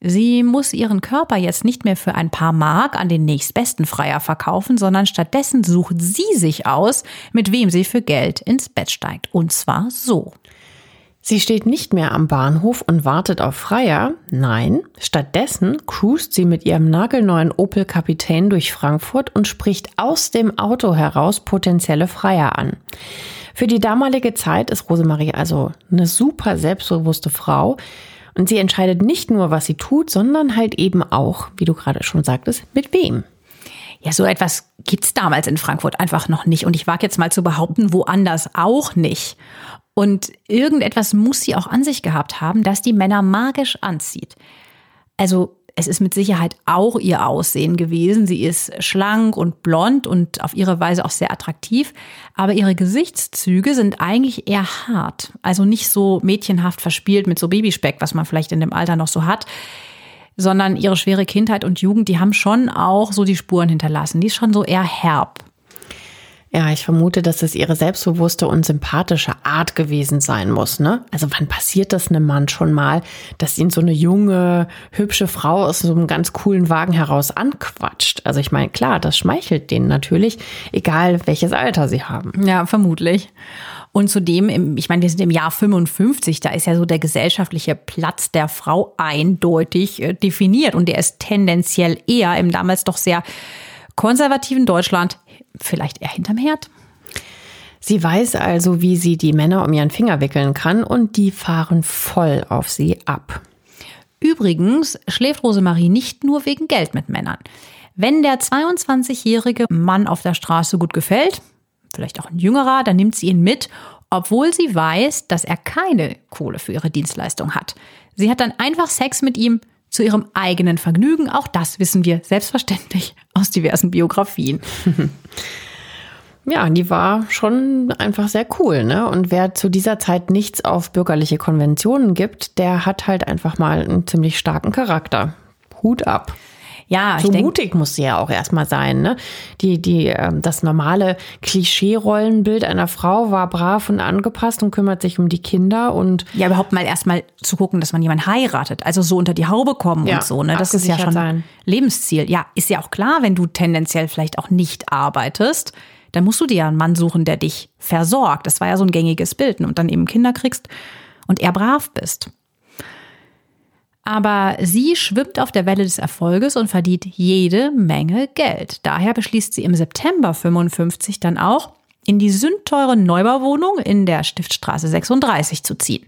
Sie muss ihren Körper jetzt nicht mehr für ein paar Mark an den nächstbesten Freier verkaufen, sondern stattdessen sucht sie sich aus, mit wem sie für Geld ins Bett steigt. Und zwar so. Sie steht nicht mehr am Bahnhof und wartet auf Freier. Nein, stattdessen cruist sie mit ihrem nagelneuen Opel Kapitän durch Frankfurt und spricht aus dem Auto heraus potenzielle Freier an. Für die damalige Zeit ist Rosemarie also eine super selbstbewusste Frau. Und sie entscheidet nicht nur, was sie tut, sondern halt eben auch, wie du gerade schon sagtest, mit wem. Ja, so etwas gibt's damals in Frankfurt einfach noch nicht. Und ich wage jetzt mal zu behaupten, woanders auch nicht. Und irgendetwas muss sie auch an sich gehabt haben, das die Männer magisch anzieht. Also es ist mit Sicherheit auch ihr Aussehen gewesen. Sie ist schlank und blond und auf ihre Weise auch sehr attraktiv. Aber ihre Gesichtszüge sind eigentlich eher hart. Also nicht so mädchenhaft verspielt mit so Babyspeck, was man vielleicht in dem Alter noch so hat. Sondern ihre schwere Kindheit und Jugend, die haben schon auch so die Spuren hinterlassen. Die ist schon so eher herb. Ja, ich vermute, dass es ihre selbstbewusste und sympathische Art gewesen sein muss, ne? Also wann passiert das einem Mann schon mal, dass ihn so eine junge, hübsche Frau aus so einem ganz coolen Wagen heraus anquatscht? Also ich meine, klar, das schmeichelt denen natürlich, egal welches Alter sie haben. Ja, vermutlich. Und zudem, ich meine, wir sind im Jahr 55, da ist ja so der gesellschaftliche Platz der Frau eindeutig äh, definiert und der ist tendenziell eher im damals doch sehr konservativen Deutschland vielleicht eher hinterm Herd. Sie weiß also, wie sie die Männer um ihren Finger wickeln kann und die fahren voll auf sie ab. Übrigens schläft Rosemarie nicht nur wegen Geld mit Männern. Wenn der 22-jährige Mann auf der Straße gut gefällt, vielleicht auch ein jüngerer, dann nimmt sie ihn mit, obwohl sie weiß, dass er keine Kohle für ihre Dienstleistung hat. Sie hat dann einfach Sex mit ihm zu ihrem eigenen Vergnügen. Auch das wissen wir selbstverständlich aus diversen Biografien. [LAUGHS] Ja, die war schon einfach sehr cool, ne? Und wer zu dieser Zeit nichts auf bürgerliche Konventionen gibt, der hat halt einfach mal einen ziemlich starken Charakter. Hut ab. Ja, so mutig muss sie ja auch erstmal sein, ne? Die, die, äh, das normale Klischee-Rollenbild einer Frau war brav und angepasst und kümmert sich um die Kinder und. Ja, überhaupt mal erstmal zu gucken, dass man jemanden heiratet, also so unter die Haube kommen ja, und so, ne? Das ist ja schon sein. Lebensziel. Ja, ist ja auch klar, wenn du tendenziell vielleicht auch nicht arbeitest dann musst du dir ja einen Mann suchen, der dich versorgt. Das war ja so ein gängiges Bild. Und dann eben Kinder kriegst und er brav bist. Aber sie schwimmt auf der Welle des Erfolges und verdient jede Menge Geld. Daher beschließt sie im September 55 dann auch, in die sündteure Neubauwohnung in der Stiftstraße 36 zu ziehen.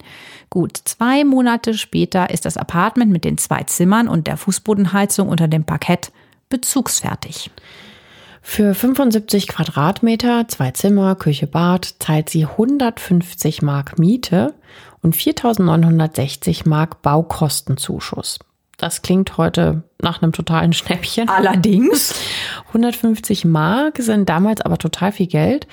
Gut, zwei Monate später ist das Apartment mit den zwei Zimmern und der Fußbodenheizung unter dem Parkett bezugsfertig. Für 75 Quadratmeter, zwei Zimmer, Küche, Bad zahlt sie 150 Mark Miete und 4.960 Mark Baukostenzuschuss. Das klingt heute nach einem totalen Schnäppchen. Allerdings. [LAUGHS] 150 Mark sind damals aber total viel Geld.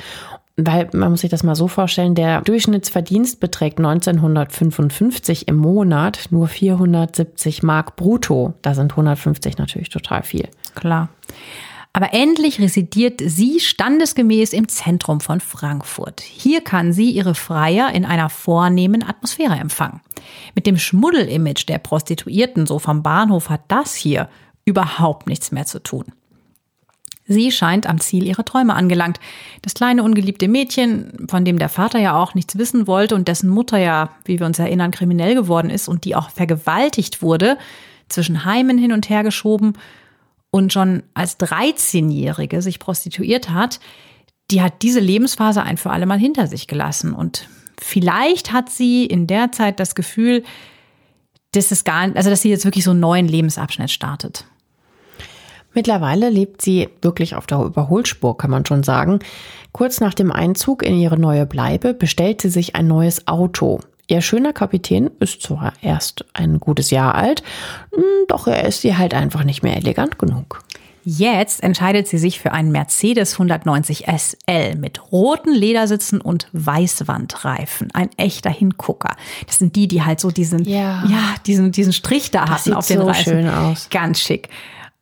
Weil man muss sich das mal so vorstellen, der Durchschnittsverdienst beträgt 1955 im Monat nur 470 Mark brutto. Da sind 150 natürlich total viel. Klar. Aber endlich residiert sie standesgemäß im Zentrum von Frankfurt. Hier kann sie ihre Freier in einer vornehmen Atmosphäre empfangen. Mit dem Schmuddelimage der Prostituierten so vom Bahnhof hat das hier überhaupt nichts mehr zu tun. Sie scheint am Ziel ihrer Träume angelangt. Das kleine ungeliebte Mädchen, von dem der Vater ja auch nichts wissen wollte und dessen Mutter ja, wie wir uns erinnern, kriminell geworden ist und die auch vergewaltigt wurde, zwischen Heimen hin und her geschoben und schon als 13-Jährige sich prostituiert hat, die hat diese Lebensphase ein für alle Mal hinter sich gelassen. Und vielleicht hat sie in der Zeit das Gefühl, dass es gar, also dass sie jetzt wirklich so einen neuen Lebensabschnitt startet. Mittlerweile lebt sie wirklich auf der Überholspur, kann man schon sagen. Kurz nach dem Einzug in ihre neue Bleibe bestellt sie sich ein neues Auto. Ihr schöner Kapitän ist zwar erst ein gutes Jahr alt, hm, doch er ist ihr halt einfach nicht mehr elegant genug. Jetzt entscheidet sie sich für einen Mercedes 190 SL mit roten Ledersitzen und Weißwandreifen. Ein echter Hingucker. Das sind die, die halt so diesen, ja, ja diesen, diesen Strich da das hatten auf den so Reifen. schön aus. Ganz schick.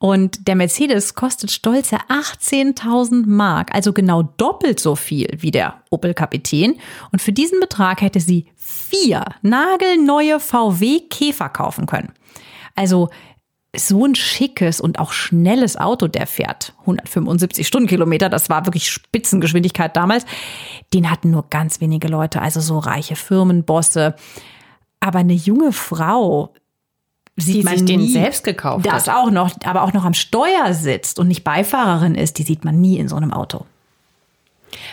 Und der Mercedes kostet stolze 18.000 Mark, also genau doppelt so viel wie der Opel Kapitän. Und für diesen Betrag hätte sie vier nagelneue VW Käfer kaufen können. Also so ein schickes und auch schnelles Auto, der fährt 175 Stundenkilometer, das war wirklich Spitzengeschwindigkeit damals. Den hatten nur ganz wenige Leute, also so reiche Firmenbosse. Aber eine junge Frau, sieht die man sich nie, den selbst gekauft das hat. auch noch, aber auch noch am Steuer sitzt und nicht Beifahrerin ist, die sieht man nie in so einem Auto.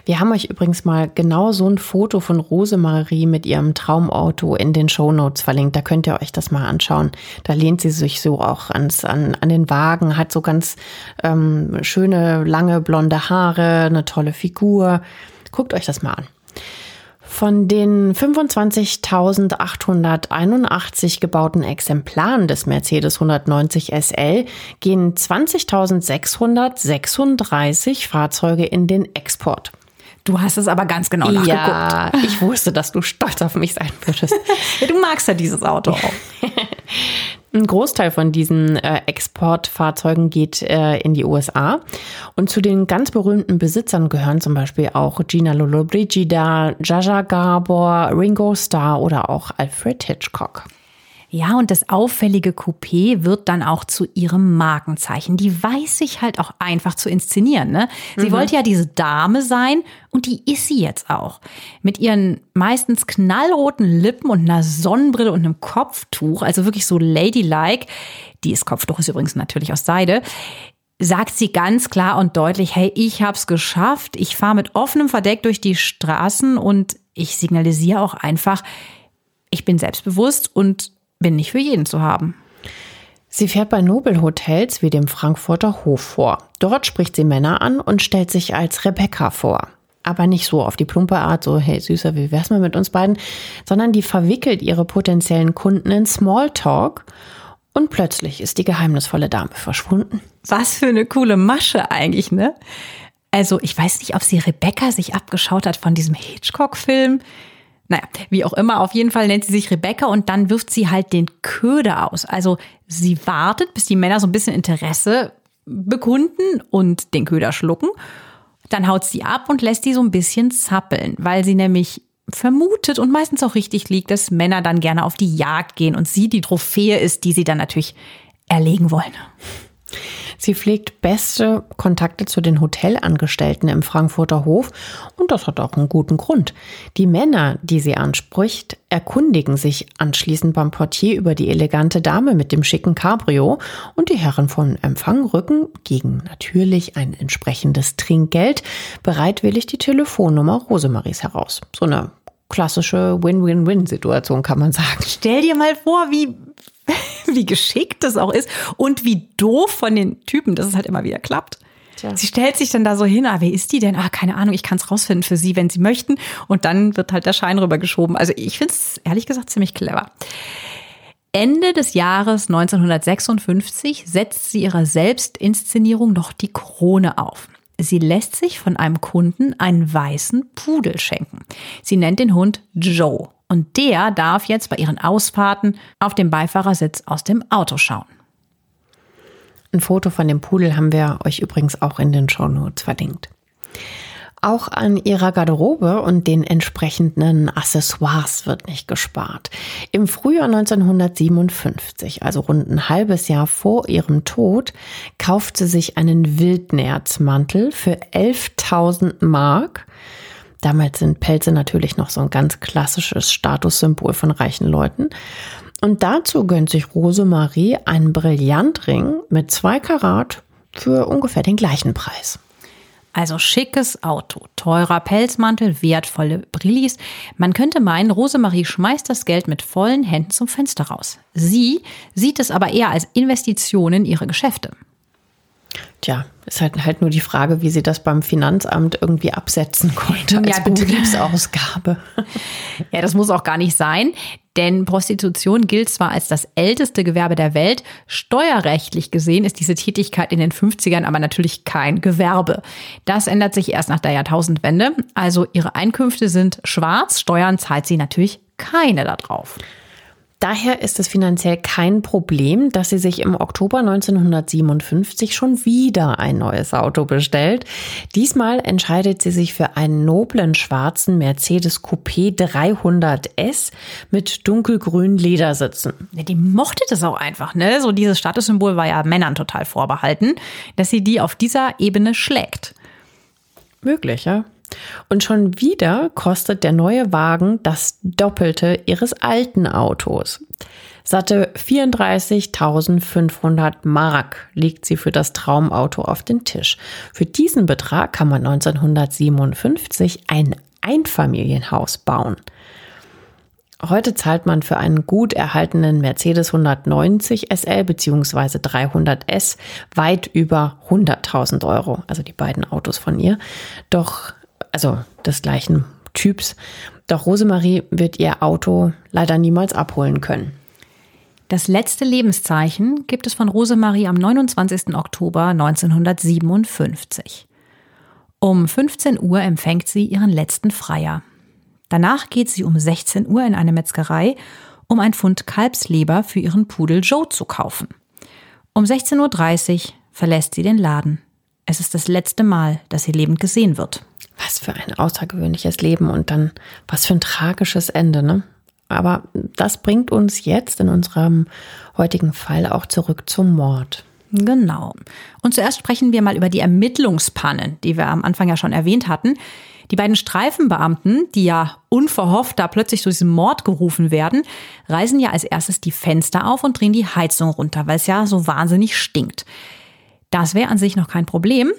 Wir haben euch übrigens mal genau so ein Foto von Rosemarie mit ihrem Traumauto in den Shownotes verlinkt. Da könnt ihr euch das mal anschauen. Da lehnt sie sich so auch ans, an, an den Wagen, hat so ganz ähm, schöne, lange blonde Haare, eine tolle Figur. Guckt euch das mal an. Von den 25.881 gebauten Exemplaren des Mercedes 190 SL gehen 20.636 Fahrzeuge in den Export. Du hast es aber ganz genau nachgeguckt. Ja, ich wusste, dass du stolz auf mich sein würdest. [LAUGHS] du magst ja dieses Auto auch. [LAUGHS] Ein Großteil von diesen äh, Exportfahrzeugen geht äh, in die USA. Und zu den ganz berühmten Besitzern gehören zum Beispiel auch Gina Lollobrigida, Jaja Gabor, Ringo Starr oder auch Alfred Hitchcock. Ja, und das auffällige Coupé wird dann auch zu ihrem Markenzeichen. Die weiß sich halt auch einfach zu inszenieren. Ne? Sie mhm. wollte ja diese Dame sein und die ist sie jetzt auch. Mit ihren meistens knallroten Lippen und einer Sonnenbrille und einem Kopftuch, also wirklich so ladylike. Dieses Kopftuch ist übrigens natürlich aus Seide sagt sie ganz klar und deutlich, hey, ich hab's geschafft. Ich fahre mit offenem Verdeck durch die Straßen und ich signalisiere auch einfach, ich bin selbstbewusst und bin nicht für jeden zu haben. Sie fährt bei Nobelhotels wie dem Frankfurter Hof vor. Dort spricht sie Männer an und stellt sich als Rebecca vor. Aber nicht so auf die plumpe Art, so, hey Süßer, wie wär's mal mit uns beiden, sondern die verwickelt ihre potenziellen Kunden in Smalltalk und plötzlich ist die geheimnisvolle Dame verschwunden. Was für eine coole Masche eigentlich, ne? Also, ich weiß nicht, ob sie Rebecca sich abgeschaut hat von diesem Hitchcock-Film. Naja, wie auch immer, auf jeden Fall nennt sie sich Rebecca und dann wirft sie halt den Köder aus. Also sie wartet, bis die Männer so ein bisschen Interesse bekunden und den Köder schlucken. Dann haut sie ab und lässt die so ein bisschen zappeln, weil sie nämlich vermutet und meistens auch richtig liegt, dass Männer dann gerne auf die Jagd gehen und sie die Trophäe ist, die sie dann natürlich erlegen wollen. Sie pflegt beste Kontakte zu den Hotelangestellten im Frankfurter Hof und das hat auch einen guten Grund. Die Männer, die sie anspricht, erkundigen sich anschließend beim Portier über die elegante Dame mit dem schicken Cabrio und die Herren von Empfang rücken gegen natürlich ein entsprechendes Trinkgeld bereitwillig die Telefonnummer Rosemaries heraus. So eine klassische Win-Win-Win-Situation kann man sagen. Stell dir mal vor, wie [LAUGHS] wie geschickt das auch ist und wie doof von den Typen, dass es halt immer wieder klappt. Tja. Sie stellt sich dann da so hin, ah, wer ist die denn? Ah, keine Ahnung, ich kann es rausfinden für sie, wenn sie möchten. Und dann wird halt der Schein rübergeschoben. Also ich finde es ehrlich gesagt ziemlich clever. Ende des Jahres 1956 setzt sie ihrer Selbstinszenierung noch die Krone auf. Sie lässt sich von einem Kunden einen weißen Pudel schenken. Sie nennt den Hund Joe und der darf jetzt bei ihren Ausfahrten auf dem Beifahrersitz aus dem Auto schauen. Ein Foto von dem Pudel haben wir euch übrigens auch in den Shownotes verlinkt. Auch an ihrer Garderobe und den entsprechenden Accessoires wird nicht gespart. Im Frühjahr 1957, also rund ein halbes Jahr vor ihrem Tod, kauft sie sich einen Wildnerzmantel für 11.000 Mark Damals sind Pelze natürlich noch so ein ganz klassisches Statussymbol von reichen Leuten. Und dazu gönnt sich Rosemarie einen Brillantring mit zwei Karat für ungefähr den gleichen Preis. Also schickes Auto, teurer Pelzmantel, wertvolle Brillis. Man könnte meinen, Rosemarie schmeißt das Geld mit vollen Händen zum Fenster raus. Sie sieht es aber eher als Investition in ihre Geschäfte. Tja, ist halt, halt nur die Frage, wie sie das beim Finanzamt irgendwie absetzen konnte als ja, Betriebsausgabe. Ja, das muss auch gar nicht sein, denn Prostitution gilt zwar als das älteste Gewerbe der Welt, steuerrechtlich gesehen ist diese Tätigkeit in den 50ern aber natürlich kein Gewerbe. Das ändert sich erst nach der Jahrtausendwende. Also ihre Einkünfte sind schwarz, Steuern zahlt sie natürlich keine darauf. Daher ist es finanziell kein Problem, dass sie sich im Oktober 1957 schon wieder ein neues Auto bestellt. Diesmal entscheidet sie sich für einen noblen schwarzen Mercedes Coupé 300S mit dunkelgrünen Ledersitzen. Die mochte das auch einfach, ne? So dieses Statussymbol war ja Männern total vorbehalten, dass sie die auf dieser Ebene schlägt. Möglich, ja. Und schon wieder kostet der neue Wagen das Doppelte ihres alten Autos. Satte 34.500 Mark liegt sie für das Traumauto auf den Tisch. Für diesen Betrag kann man 1957 ein Einfamilienhaus bauen. Heute zahlt man für einen gut erhaltenen Mercedes 190 SL bzw. 300S weit über 100.000 Euro, also die beiden Autos von ihr. Doch also des gleichen Typs. Doch Rosemarie wird ihr Auto leider niemals abholen können. Das letzte Lebenszeichen gibt es von Rosemarie am 29. Oktober 1957. Um 15 Uhr empfängt sie ihren letzten Freier. Danach geht sie um 16 Uhr in eine Metzgerei, um ein Pfund Kalbsleber für ihren Pudel Joe zu kaufen. Um 16.30 Uhr verlässt sie den Laden. Es ist das letzte Mal, dass sie lebend gesehen wird. Was für ein außergewöhnliches Leben und dann was für ein tragisches Ende, ne? Aber das bringt uns jetzt in unserem heutigen Fall auch zurück zum Mord. Genau. Und zuerst sprechen wir mal über die Ermittlungspannen, die wir am Anfang ja schon erwähnt hatten. Die beiden Streifenbeamten, die ja unverhofft da plötzlich zu diesem Mord gerufen werden, reißen ja als erstes die Fenster auf und drehen die Heizung runter, weil es ja so wahnsinnig stinkt. Das wäre an sich noch kein Problem.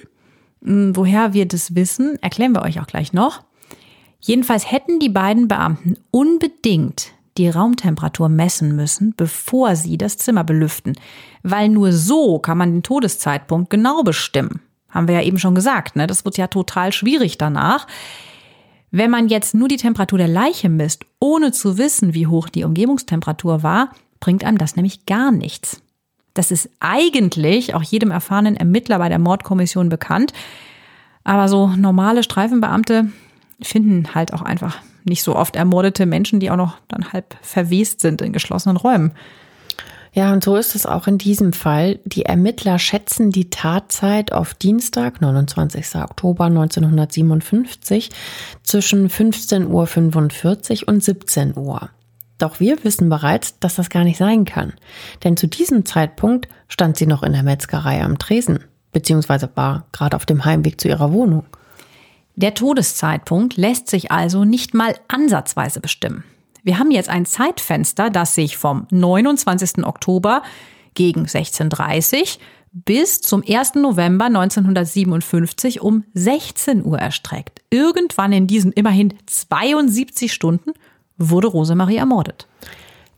Hm, woher wir das wissen, erklären wir euch auch gleich noch. Jedenfalls hätten die beiden Beamten unbedingt die Raumtemperatur messen müssen, bevor sie das Zimmer belüften, weil nur so kann man den Todeszeitpunkt genau bestimmen. Haben wir ja eben schon gesagt, ne? Das wird ja total schwierig danach. Wenn man jetzt nur die Temperatur der Leiche misst, ohne zu wissen, wie hoch die Umgebungstemperatur war, bringt einem das nämlich gar nichts. Das ist eigentlich auch jedem erfahrenen Ermittler bei der Mordkommission bekannt. Aber so normale Streifenbeamte finden halt auch einfach nicht so oft ermordete Menschen, die auch noch dann halb verwest sind in geschlossenen Räumen. Ja, und so ist es auch in diesem Fall. Die Ermittler schätzen die Tatzeit auf Dienstag, 29. Oktober 1957, zwischen 15.45 Uhr und 17 Uhr. Doch wir wissen bereits, dass das gar nicht sein kann. Denn zu diesem Zeitpunkt stand sie noch in der Metzgerei am Tresen, beziehungsweise war gerade auf dem Heimweg zu ihrer Wohnung. Der Todeszeitpunkt lässt sich also nicht mal ansatzweise bestimmen. Wir haben jetzt ein Zeitfenster, das sich vom 29. Oktober gegen 16.30 bis zum 1. November 1957 um 16 Uhr erstreckt. Irgendwann in diesen immerhin 72 Stunden wurde Rosemarie ermordet.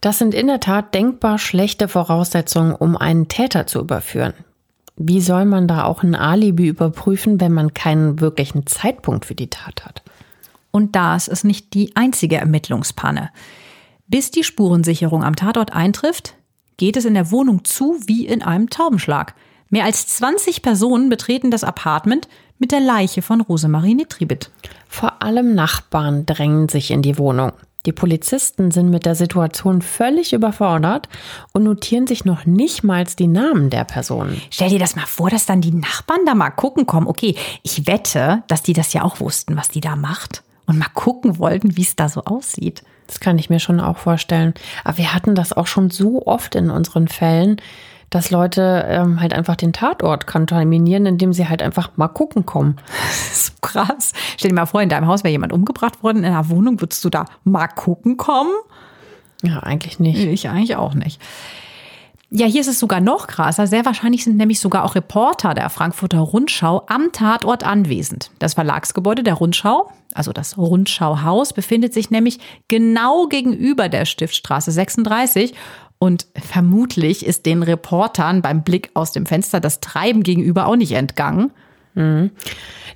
Das sind in der Tat denkbar schlechte Voraussetzungen, um einen Täter zu überführen. Wie soll man da auch ein Alibi überprüfen, wenn man keinen wirklichen Zeitpunkt für die Tat hat? Und das ist nicht die einzige Ermittlungspanne. Bis die Spurensicherung am Tatort eintrifft, geht es in der Wohnung zu wie in einem Taubenschlag. Mehr als 20 Personen betreten das Apartment mit der Leiche von Rosemarie Nitribit. Vor allem Nachbarn drängen sich in die Wohnung. Die Polizisten sind mit der Situation völlig überfordert und notieren sich noch nicht mal die Namen der Personen. Stell dir das mal vor, dass dann die Nachbarn da mal gucken kommen. Okay, ich wette, dass die das ja auch wussten, was die da macht und mal gucken wollten, wie es da so aussieht. Das kann ich mir schon auch vorstellen. Aber wir hatten das auch schon so oft in unseren Fällen, dass Leute ähm, halt einfach den Tatort kontaminieren, indem sie halt einfach mal gucken kommen. [LAUGHS] Das ist so krass. Stell dir mal vor, in deinem Haus wäre jemand umgebracht worden, in einer Wohnung würdest du da mal gucken kommen? Ja, eigentlich nicht. Ich eigentlich auch nicht. Ja, hier ist es sogar noch krasser. Sehr wahrscheinlich sind nämlich sogar auch Reporter der Frankfurter Rundschau am Tatort anwesend. Das Verlagsgebäude der Rundschau, also das Rundschauhaus, befindet sich nämlich genau gegenüber der Stiftstraße 36 und vermutlich ist den Reportern beim Blick aus dem Fenster das Treiben gegenüber auch nicht entgangen. Mhm.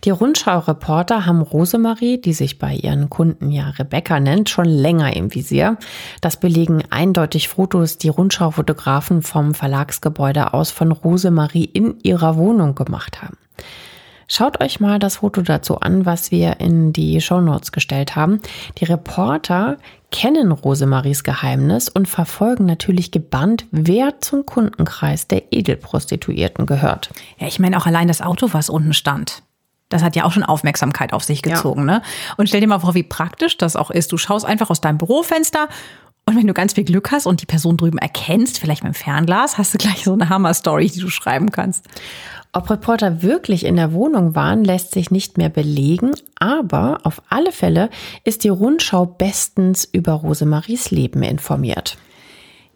Die Rundschau-Reporter haben Rosemarie, die sich bei ihren Kunden ja Rebecca nennt, schon länger im Visier. Das belegen eindeutig Fotos, die Rundschau-Fotografen vom Verlagsgebäude aus von Rosemarie in ihrer Wohnung gemacht haben. Schaut euch mal das Foto dazu an, was wir in die Shownotes gestellt haben. Die Reporter kennen Rosemaries Geheimnis und verfolgen natürlich gebannt, wer zum Kundenkreis der Edelprostituierten gehört. Ja, ich meine auch allein das Auto, was unten stand. Das hat ja auch schon Aufmerksamkeit auf sich gezogen, ja. ne? Und stell dir mal vor, wie praktisch das auch ist. Du schaust einfach aus deinem Bürofenster und wenn du ganz viel Glück hast und die Person drüben erkennst, vielleicht mit dem Fernglas, hast du gleich so eine Hammer-Story, die du schreiben kannst. Ob Reporter wirklich in der Wohnung waren, lässt sich nicht mehr belegen, aber auf alle Fälle ist die Rundschau bestens über Rosemaries Leben informiert.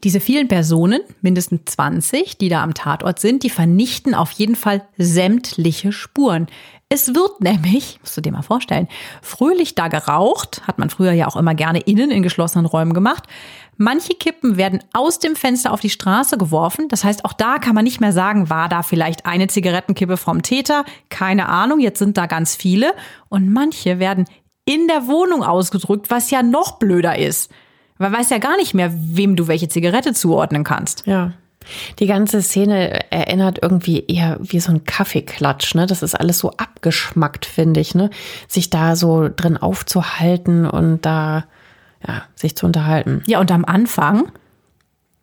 Diese vielen Personen, mindestens 20, die da am Tatort sind, die vernichten auf jeden Fall sämtliche Spuren. Es wird nämlich, musst du dir mal vorstellen, fröhlich da geraucht, hat man früher ja auch immer gerne innen in geschlossenen Räumen gemacht. Manche Kippen werden aus dem Fenster auf die Straße geworfen. Das heißt, auch da kann man nicht mehr sagen, war da vielleicht eine Zigarettenkippe vom Täter? Keine Ahnung, jetzt sind da ganz viele. Und manche werden in der Wohnung ausgedrückt, was ja noch blöder ist. Man weiß ja gar nicht mehr, wem du welche Zigarette zuordnen kannst. Ja. Die ganze Szene erinnert irgendwie eher wie so ein Kaffeeklatsch, ne? Das ist alles so abgeschmackt, finde ich, ne? Sich da so drin aufzuhalten und da ja, sich zu unterhalten. Ja, und am Anfang.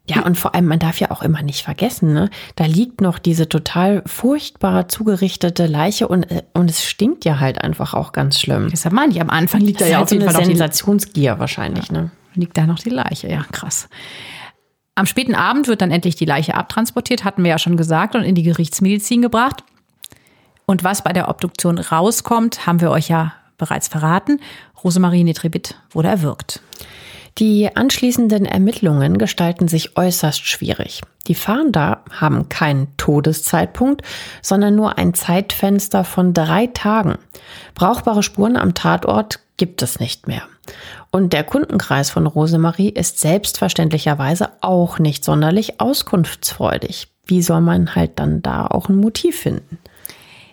Ja, und vor allem, man darf ja auch immer nicht vergessen, ne? Da liegt noch diese total furchtbar zugerichtete Leiche und, äh, und es stinkt ja halt einfach auch ganz schlimm. Deshalb meine ich, am Anfang liegt das da ja halt auf jeden so Fall eine Sensationsgier wahrscheinlich, ja. ne? liegt da noch die Leiche. Ja, krass. Am späten Abend wird dann endlich die Leiche abtransportiert, hatten wir ja schon gesagt, und in die Gerichtsmedizin gebracht. Und was bei der Obduktion rauskommt, haben wir euch ja bereits verraten. Rosemarie Netribit wurde erwürgt. Die anschließenden Ermittlungen gestalten sich äußerst schwierig. Die Fahnder haben keinen Todeszeitpunkt, sondern nur ein Zeitfenster von drei Tagen. Brauchbare Spuren am Tatort gibt es nicht mehr. Und der Kundenkreis von Rosemarie ist selbstverständlicherweise auch nicht sonderlich auskunftsfreudig. Wie soll man halt dann da auch ein Motiv finden?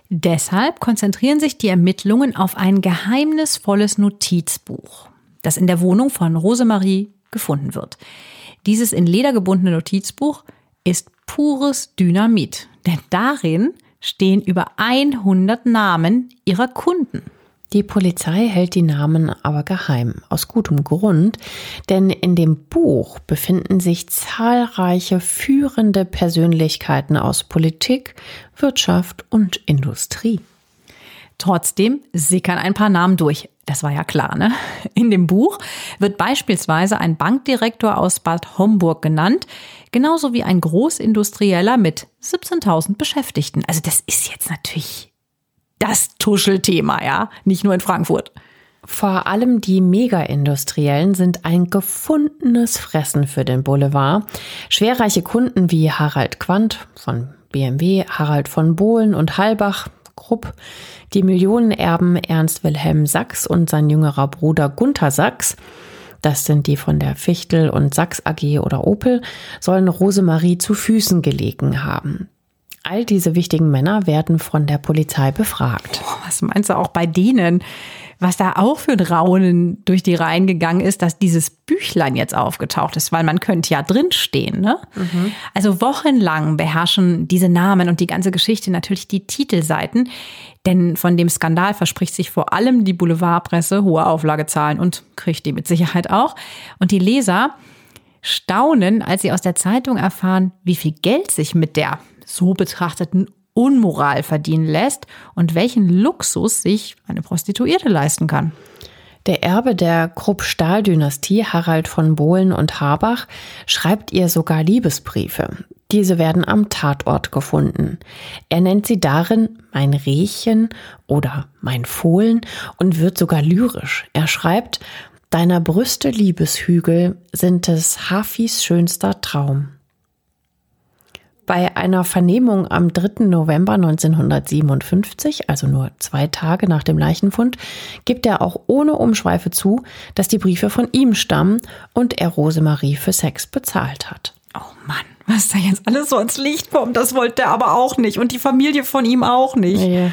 Deshalb konzentrieren sich die Ermittlungen auf ein geheimnisvolles Notizbuch das in der Wohnung von Rosemarie gefunden wird. Dieses in Leder gebundene Notizbuch ist pures Dynamit, denn darin stehen über 100 Namen ihrer Kunden. Die Polizei hält die Namen aber geheim, aus gutem Grund, denn in dem Buch befinden sich zahlreiche führende Persönlichkeiten aus Politik, Wirtschaft und Industrie. Trotzdem sickern ein paar Namen durch. Das war ja klar, ne? In dem Buch wird beispielsweise ein Bankdirektor aus Bad Homburg genannt, genauso wie ein Großindustrieller mit 17.000 Beschäftigten. Also das ist jetzt natürlich das Tuschelthema, ja, nicht nur in Frankfurt. Vor allem die Mega-Industriellen sind ein gefundenes Fressen für den Boulevard. Schwerreiche Kunden wie Harald Quandt von BMW, Harald von Bohlen und Halbach, Krupp, die Millionenerben Ernst Wilhelm Sachs und sein jüngerer Bruder Gunther Sachs, das sind die von der Fichtel und Sachs AG oder Opel, sollen Rosemarie zu Füßen gelegen haben. All diese wichtigen Männer werden von der Polizei befragt. was meinst du auch bei denen? Was da auch für ein Raunen durch die Reihen gegangen ist, dass dieses Büchlein jetzt aufgetaucht ist, weil man könnte ja drinstehen. Ne? Mhm. Also wochenlang beherrschen diese Namen und die ganze Geschichte natürlich die Titelseiten, denn von dem Skandal verspricht sich vor allem die Boulevardpresse hohe Auflagezahlen und kriegt die mit Sicherheit auch. Und die Leser staunen, als sie aus der Zeitung erfahren, wie viel Geld sich mit der so betrachteten Unmoral verdienen lässt und welchen Luxus sich eine Prostituierte leisten kann. Der Erbe der Krupp-Stahl-Dynastie, Harald von Bohlen und Habach, schreibt ihr sogar Liebesbriefe. Diese werden am Tatort gefunden. Er nennt sie darin mein Rehchen oder mein Fohlen und wird sogar lyrisch. Er schreibt, Deiner Brüste Liebeshügel sind es Hafis schönster Traum. Bei einer Vernehmung am 3. November 1957, also nur zwei Tage nach dem Leichenfund, gibt er auch ohne Umschweife zu, dass die Briefe von ihm stammen und er Rosemarie für Sex bezahlt hat. Oh Mann, was da jetzt alles so ins Licht kommt, das wollte er aber auch nicht und die Familie von ihm auch nicht. Nee.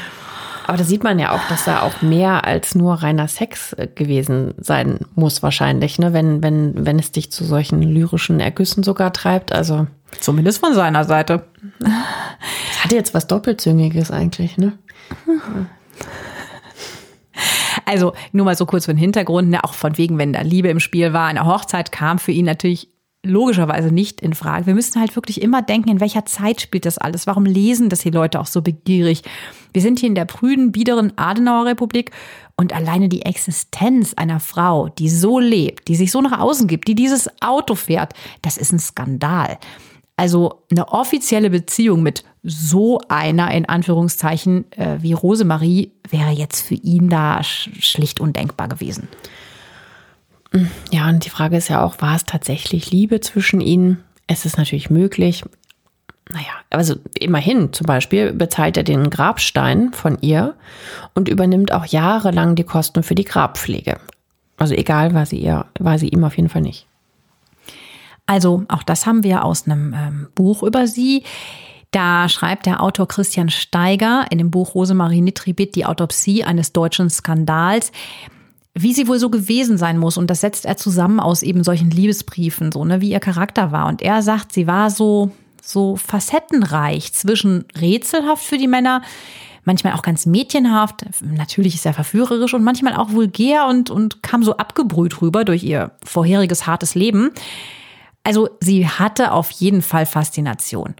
Aber da sieht man ja auch, dass da auch mehr als nur reiner Sex äh, gewesen sein muss wahrscheinlich, ne? wenn, wenn, wenn es dich zu solchen lyrischen Ergüssen sogar treibt. Also Zumindest von seiner Seite. Das hatte jetzt was Doppelzüngiges eigentlich, ne? Also nur mal so kurz für den Hintergrund, ne, auch von wegen, wenn da Liebe im Spiel war. Eine Hochzeit kam für ihn natürlich logischerweise nicht in Frage. Wir müssen halt wirklich immer denken, in welcher Zeit spielt das alles? Warum lesen das die Leute auch so begierig? Wir sind hier in der prüden, biederen Adenauer Republik und alleine die Existenz einer Frau, die so lebt, die sich so nach außen gibt, die dieses Auto fährt, das ist ein Skandal. Also eine offizielle Beziehung mit so einer, in Anführungszeichen, äh, wie Rosemarie, wäre jetzt für ihn da schlicht undenkbar gewesen. Ja, und die Frage ist ja auch, war es tatsächlich Liebe zwischen ihnen? Es ist natürlich möglich. Naja, also immerhin zum Beispiel bezahlt er den Grabstein von ihr und übernimmt auch jahrelang die Kosten für die Grabpflege. Also egal, war sie, ihr, war sie ihm auf jeden Fall nicht. Also auch das haben wir aus einem ähm, Buch über sie. Da schreibt der Autor Christian Steiger in dem Buch Rosemarie Nitribit die Autopsie eines deutschen Skandals, wie sie wohl so gewesen sein muss. Und das setzt er zusammen aus eben solchen Liebesbriefen, so, ne, wie ihr Charakter war. Und er sagt, sie war so, so facettenreich zwischen rätselhaft für die Männer, manchmal auch ganz mädchenhaft. Natürlich ist er verführerisch und manchmal auch vulgär und, und kam so abgebrüht rüber durch ihr vorheriges hartes Leben. Also sie hatte auf jeden Fall Faszination.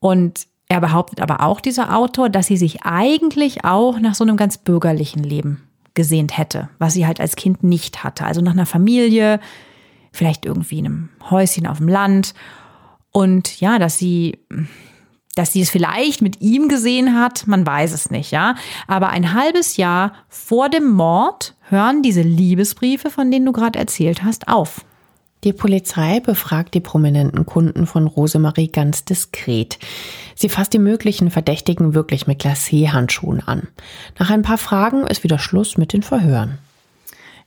Und er behauptet aber auch, dieser Autor, dass sie sich eigentlich auch nach so einem ganz bürgerlichen Leben gesehnt hätte, was sie halt als Kind nicht hatte. Also nach einer Familie, vielleicht irgendwie in einem Häuschen auf dem Land. Und ja, dass sie, dass sie es vielleicht mit ihm gesehen hat, man weiß es nicht, ja. Aber ein halbes Jahr vor dem Mord hören diese Liebesbriefe, von denen du gerade erzählt hast, auf. Die Polizei befragt die prominenten Kunden von Rosemarie ganz diskret. Sie fasst die möglichen Verdächtigen wirklich mit Glacé-Handschuhen an. Nach ein paar Fragen ist wieder Schluss mit den Verhören.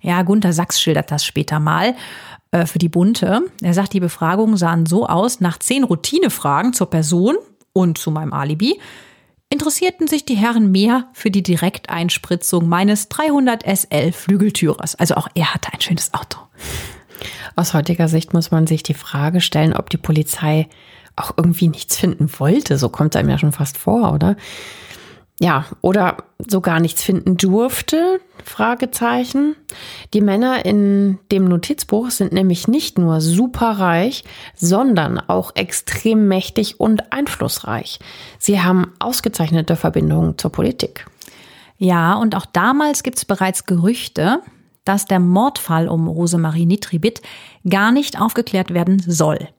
Ja, Gunther Sachs schildert das später mal äh, für die Bunte. Er sagt, die Befragungen sahen so aus, nach zehn Routinefragen zur Person und zu meinem Alibi interessierten sich die Herren mehr für die Direkteinspritzung meines 300 SL Flügeltürers. Also auch er hatte ein schönes Auto. Aus heutiger Sicht muss man sich die Frage stellen, ob die Polizei auch irgendwie nichts finden wollte. So kommt es einem ja schon fast vor, oder? Ja, oder sogar nichts finden durfte? Fragezeichen. Die Männer in dem Notizbuch sind nämlich nicht nur superreich, sondern auch extrem mächtig und einflussreich. Sie haben ausgezeichnete Verbindungen zur Politik. Ja, und auch damals gibt es bereits Gerüchte, dass der Mordfall um Rosemarie Nitribit gar nicht aufgeklärt werden soll,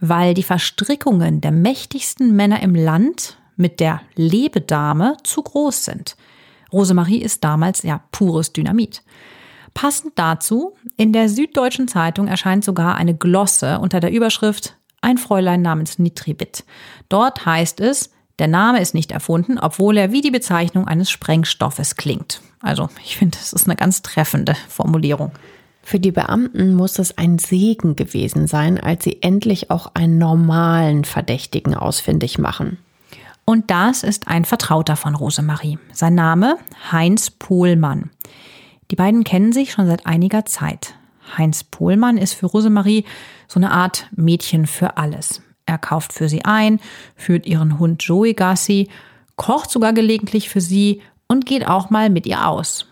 weil die Verstrickungen der mächtigsten Männer im Land mit der Lebedame zu groß sind. Rosemarie ist damals ja pures Dynamit. Passend dazu, in der Süddeutschen Zeitung erscheint sogar eine Glosse unter der Überschrift Ein Fräulein namens Nitribit. Dort heißt es, der Name ist nicht erfunden, obwohl er wie die Bezeichnung eines Sprengstoffes klingt. Also ich finde, das ist eine ganz treffende Formulierung. Für die Beamten muss es ein Segen gewesen sein, als sie endlich auch einen normalen Verdächtigen ausfindig machen. Und das ist ein Vertrauter von Rosemarie. Sein Name Heinz Pohlmann. Die beiden kennen sich schon seit einiger Zeit. Heinz Pohlmann ist für Rosemarie so eine Art Mädchen für alles. Er kauft für sie ein, führt ihren Hund Joey Gassi, kocht sogar gelegentlich für sie und geht auch mal mit ihr aus.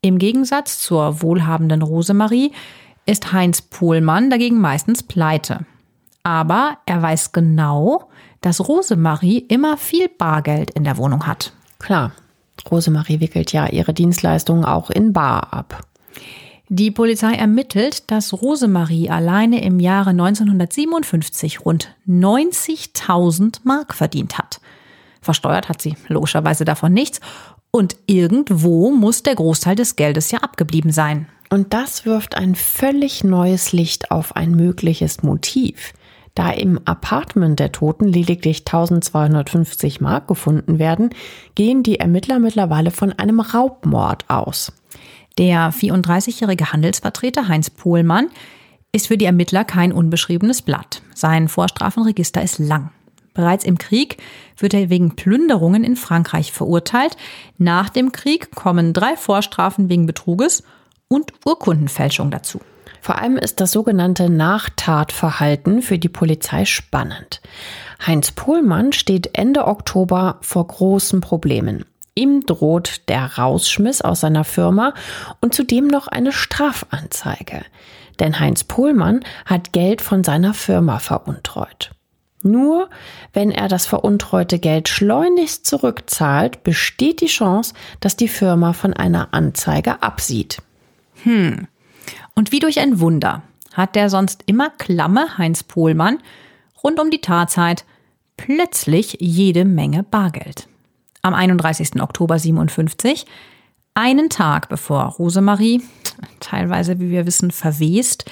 Im Gegensatz zur wohlhabenden Rosemarie ist Heinz Pohlmann dagegen meistens pleite. Aber er weiß genau, dass Rosemarie immer viel Bargeld in der Wohnung hat. Klar, Rosemarie wickelt ja ihre Dienstleistungen auch in Bar ab. Die Polizei ermittelt, dass Rosemarie alleine im Jahre 1957 rund 90.000 Mark verdient hat. Versteuert hat sie logischerweise davon nichts und irgendwo muss der Großteil des Geldes ja abgeblieben sein. Und das wirft ein völlig neues Licht auf ein mögliches Motiv. Da im Apartment der Toten lediglich 1250 Mark gefunden werden, gehen die Ermittler mittlerweile von einem Raubmord aus. Der 34-jährige Handelsvertreter Heinz Pohlmann ist für die Ermittler kein unbeschriebenes Blatt. Sein Vorstrafenregister ist lang. Bereits im Krieg wird er wegen Plünderungen in Frankreich verurteilt. Nach dem Krieg kommen drei Vorstrafen wegen Betruges und Urkundenfälschung dazu. Vor allem ist das sogenannte Nachtatverhalten für die Polizei spannend. Heinz Pohlmann steht Ende Oktober vor großen Problemen. Ihm droht der Rausschmiss aus seiner Firma und zudem noch eine Strafanzeige. Denn Heinz Pohlmann hat Geld von seiner Firma veruntreut. Nur wenn er das veruntreute Geld schleunigst zurückzahlt, besteht die Chance, dass die Firma von einer Anzeige absieht. Hm. Und wie durch ein Wunder hat der sonst immer klamme Heinz Pohlmann rund um die Tatzeit plötzlich jede Menge Bargeld. Am 31. Oktober 57, einen Tag bevor Rosemarie, teilweise wie wir wissen verwest,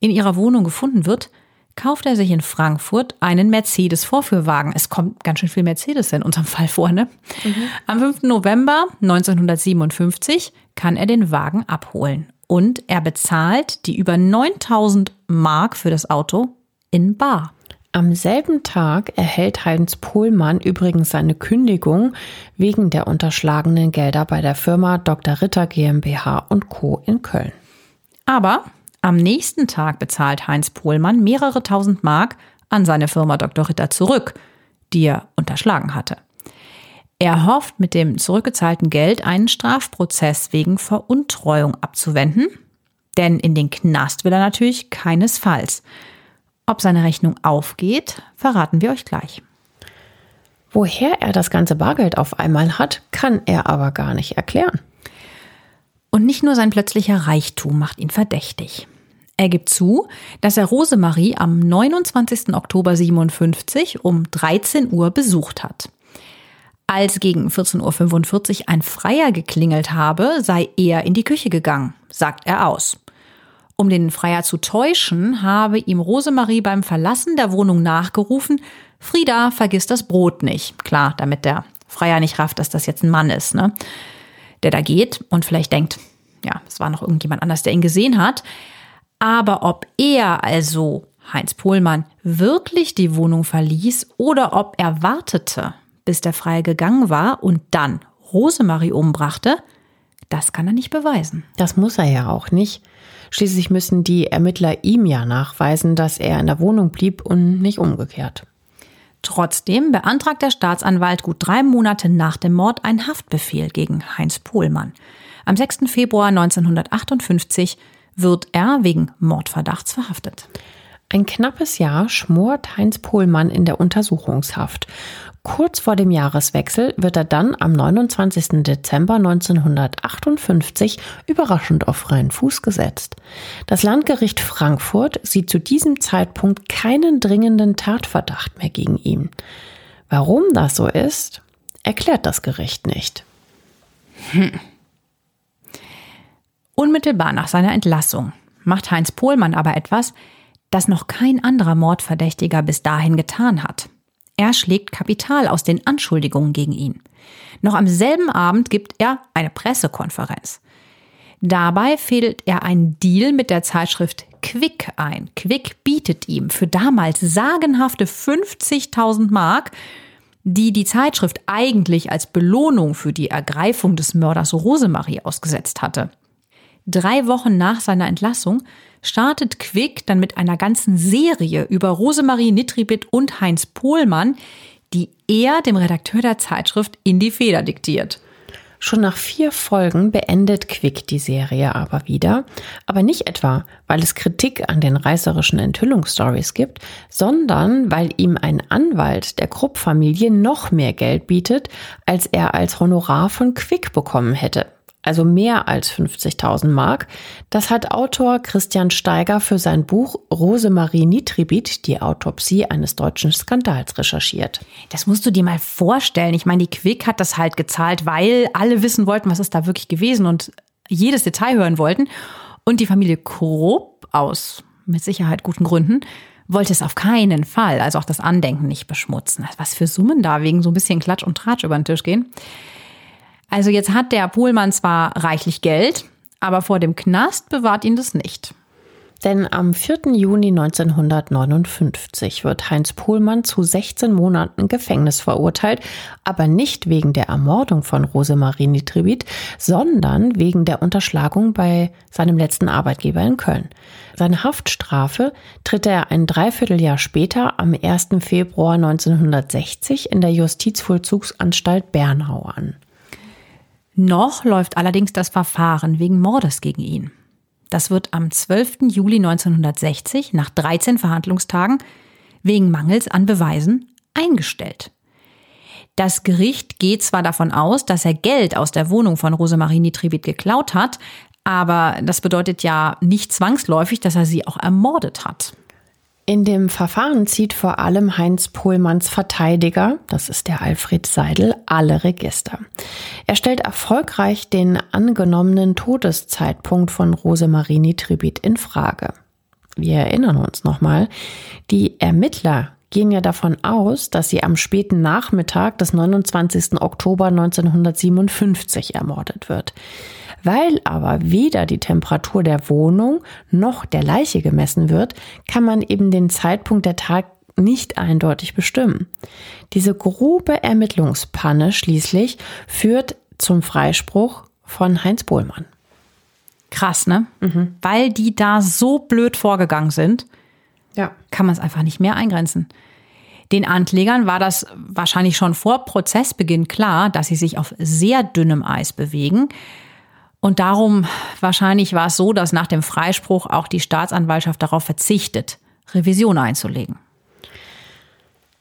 in ihrer Wohnung gefunden wird, kauft er sich in Frankfurt einen Mercedes-Vorführwagen. Es kommt ganz schön viel Mercedes in unserem Fall vor, ne? Mhm. Am 5. November 1957 kann er den Wagen abholen. Und er bezahlt die über 9000 Mark für das Auto in Bar. Am selben Tag erhält Heinz Pohlmann übrigens seine Kündigung wegen der unterschlagenen Gelder bei der Firma Dr. Ritter GmbH Co. in Köln. Aber am nächsten Tag bezahlt Heinz Pohlmann mehrere tausend Mark an seine Firma Dr. Ritter zurück, die er unterschlagen hatte. Er hofft, mit dem zurückgezahlten Geld einen Strafprozess wegen Veruntreuung abzuwenden, denn in den Knast will er natürlich keinesfalls. Ob seine Rechnung aufgeht, verraten wir euch gleich. Woher er das ganze Bargeld auf einmal hat, kann er aber gar nicht erklären. Und nicht nur sein plötzlicher Reichtum macht ihn verdächtig. Er gibt zu, dass er Rosemarie am 29. Oktober 57 um 13 Uhr besucht hat. Als gegen 14.45 Uhr ein Freier geklingelt habe, sei er in die Küche gegangen, sagt er aus. Um den Freier zu täuschen, habe ihm Rosemarie beim Verlassen der Wohnung nachgerufen, Frieda, vergiss das Brot nicht. Klar, damit der Freier nicht rafft, dass das jetzt ein Mann ist, ne? Der da geht und vielleicht denkt, ja, es war noch irgendjemand anders, der ihn gesehen hat. Aber ob er also, Heinz Pohlmann, wirklich die Wohnung verließ oder ob er wartete, bis der Freie gegangen war und dann Rosemarie umbrachte, das kann er nicht beweisen. Das muss er ja auch nicht. Schließlich müssen die Ermittler ihm ja nachweisen, dass er in der Wohnung blieb und nicht umgekehrt. Trotzdem beantragt der Staatsanwalt gut drei Monate nach dem Mord einen Haftbefehl gegen Heinz Pohlmann. Am 6. Februar 1958 wird er wegen Mordverdachts verhaftet. Ein knappes Jahr schmort Heinz Pohlmann in der Untersuchungshaft. Kurz vor dem Jahreswechsel wird er dann am 29. Dezember 1958 überraschend auf freien Fuß gesetzt. Das Landgericht Frankfurt sieht zu diesem Zeitpunkt keinen dringenden Tatverdacht mehr gegen ihn. Warum das so ist, erklärt das Gericht nicht. Hm. Unmittelbar nach seiner Entlassung macht Heinz Pohlmann aber etwas, das noch kein anderer Mordverdächtiger bis dahin getan hat. Er schlägt Kapital aus den Anschuldigungen gegen ihn. Noch am selben Abend gibt er eine Pressekonferenz. Dabei fädelt er einen Deal mit der Zeitschrift Quick ein. Quick bietet ihm für damals sagenhafte 50.000 Mark, die die Zeitschrift eigentlich als Belohnung für die Ergreifung des Mörders Rosemarie ausgesetzt hatte. Drei Wochen nach seiner Entlassung startet Quick dann mit einer ganzen Serie über Rosemarie Nitribit und Heinz Pohlmann, die er dem Redakteur der Zeitschrift in die Feder diktiert. Schon nach vier Folgen beendet Quick die Serie aber wieder, aber nicht etwa, weil es Kritik an den reißerischen Enthüllungsstories gibt, sondern weil ihm ein Anwalt der Krupp-Familie noch mehr Geld bietet, als er als Honorar von Quick bekommen hätte also mehr als 50.000 Mark. Das hat Autor Christian Steiger für sein Buch Rosemarie Nitribit, die Autopsie eines deutschen Skandals recherchiert. Das musst du dir mal vorstellen. Ich meine, die Quick hat das halt gezahlt, weil alle wissen wollten, was ist da wirklich gewesen und jedes Detail hören wollten. Und die Familie Krupp aus mit Sicherheit guten Gründen wollte es auf keinen Fall, also auch das Andenken nicht beschmutzen. Was für Summen da wegen so ein bisschen Klatsch und Tratsch über den Tisch gehen. Also jetzt hat der Pohlmann zwar reichlich Geld, aber vor dem Knast bewahrt ihn das nicht. Denn am 4. Juni 1959 wird Heinz Pohlmann zu 16 Monaten Gefängnis verurteilt, aber nicht wegen der Ermordung von Rosemarie Nitribit, sondern wegen der Unterschlagung bei seinem letzten Arbeitgeber in Köln. Seine Haftstrafe tritt er ein Dreivierteljahr später am 1. Februar 1960 in der Justizvollzugsanstalt Bernau an. Noch läuft allerdings das Verfahren wegen Mordes gegen ihn. Das wird am 12. Juli 1960 nach 13 Verhandlungstagen wegen Mangels an Beweisen eingestellt. Das Gericht geht zwar davon aus, dass er Geld aus der Wohnung von Rosemarie Nitribit geklaut hat, aber das bedeutet ja nicht zwangsläufig, dass er sie auch ermordet hat. In dem Verfahren zieht vor allem Heinz Pohlmanns Verteidiger, das ist der Alfred Seidel, alle Register. Er stellt erfolgreich den angenommenen Todeszeitpunkt von Rosemarie Nitribit in Frage. Wir erinnern uns nochmal, die Ermittler gehen ja davon aus, dass sie am späten Nachmittag des 29. Oktober 1957 ermordet wird. Weil aber weder die Temperatur der Wohnung noch der Leiche gemessen wird, kann man eben den Zeitpunkt der Tat nicht eindeutig bestimmen. Diese grobe Ermittlungspanne schließlich führt zum Freispruch von Heinz Bohlmann. Krass, ne? Mhm. Weil die da so blöd vorgegangen sind, ja. kann man es einfach nicht mehr eingrenzen. Den Anklägern war das wahrscheinlich schon vor Prozessbeginn klar, dass sie sich auf sehr dünnem Eis bewegen. Und darum wahrscheinlich war es so, dass nach dem Freispruch auch die Staatsanwaltschaft darauf verzichtet, Revision einzulegen.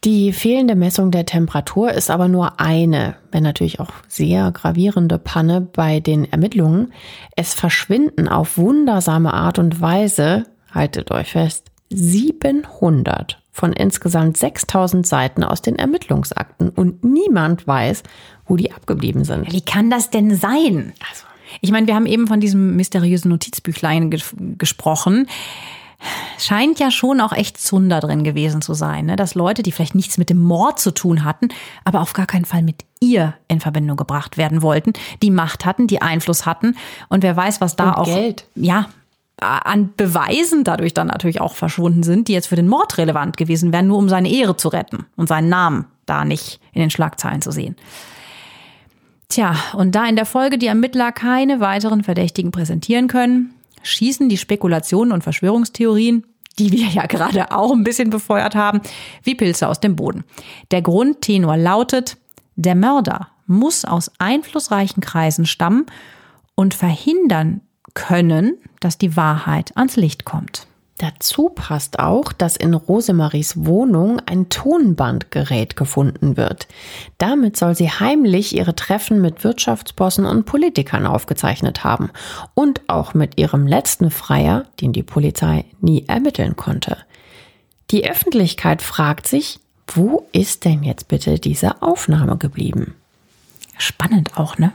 Die fehlende Messung der Temperatur ist aber nur eine, wenn natürlich auch sehr gravierende Panne bei den Ermittlungen. Es verschwinden auf wundersame Art und Weise haltet euch fest, 700 von insgesamt 6000 Seiten aus den Ermittlungsakten und niemand weiß, wo die abgeblieben sind. Wie kann das denn sein? Also, Ich meine, wir haben eben von diesem mysteriösen Notizbüchlein ges gesprochen. Scheint ja schon auch echt Zunder drin gewesen zu sein, ne? dass Leute, die vielleicht nichts mit dem Mord zu tun hatten, aber auf gar keinen Fall mit ihr in Verbindung gebracht werden wollten, die Macht hatten, die Einfluss hatten und wer weiß, was da Und auch Geld. ja an Beweisen dadurch dann natürlich auch verschwunden sind, die jetzt für den Mord relevant gewesen wären, nur um seine Ehre zu retten und seinen Namen da nicht in den Schlagzeilen zu sehen. Tja, und da in der Folge die Ermittler keine weiteren Verdächtigen präsentieren können, schießen die Spekulationen und Verschwörungstheorien, die wir ja gerade auch ein bisschen befeuert haben, wie Pilze aus dem Boden. Der Grundtenor lautet, der Mörder muss aus einflussreichen Kreisen stammen und verhindern können, dass die Wahrheit ans Licht kommt. Dazu passt auch, dass in Rosemaries Wohnung ein Tonbandgerät gefunden wird. Damit soll sie heimlich ihre Treffen mit Wirtschaftsbossen und Politikern aufgezeichnet haben und auch mit ihrem letzten Freier, den die Polizei nie ermitteln konnte. Die Öffentlichkeit fragt sich, wo ist denn jetzt bitte diese Aufnahme geblieben? Spannend auch, ne?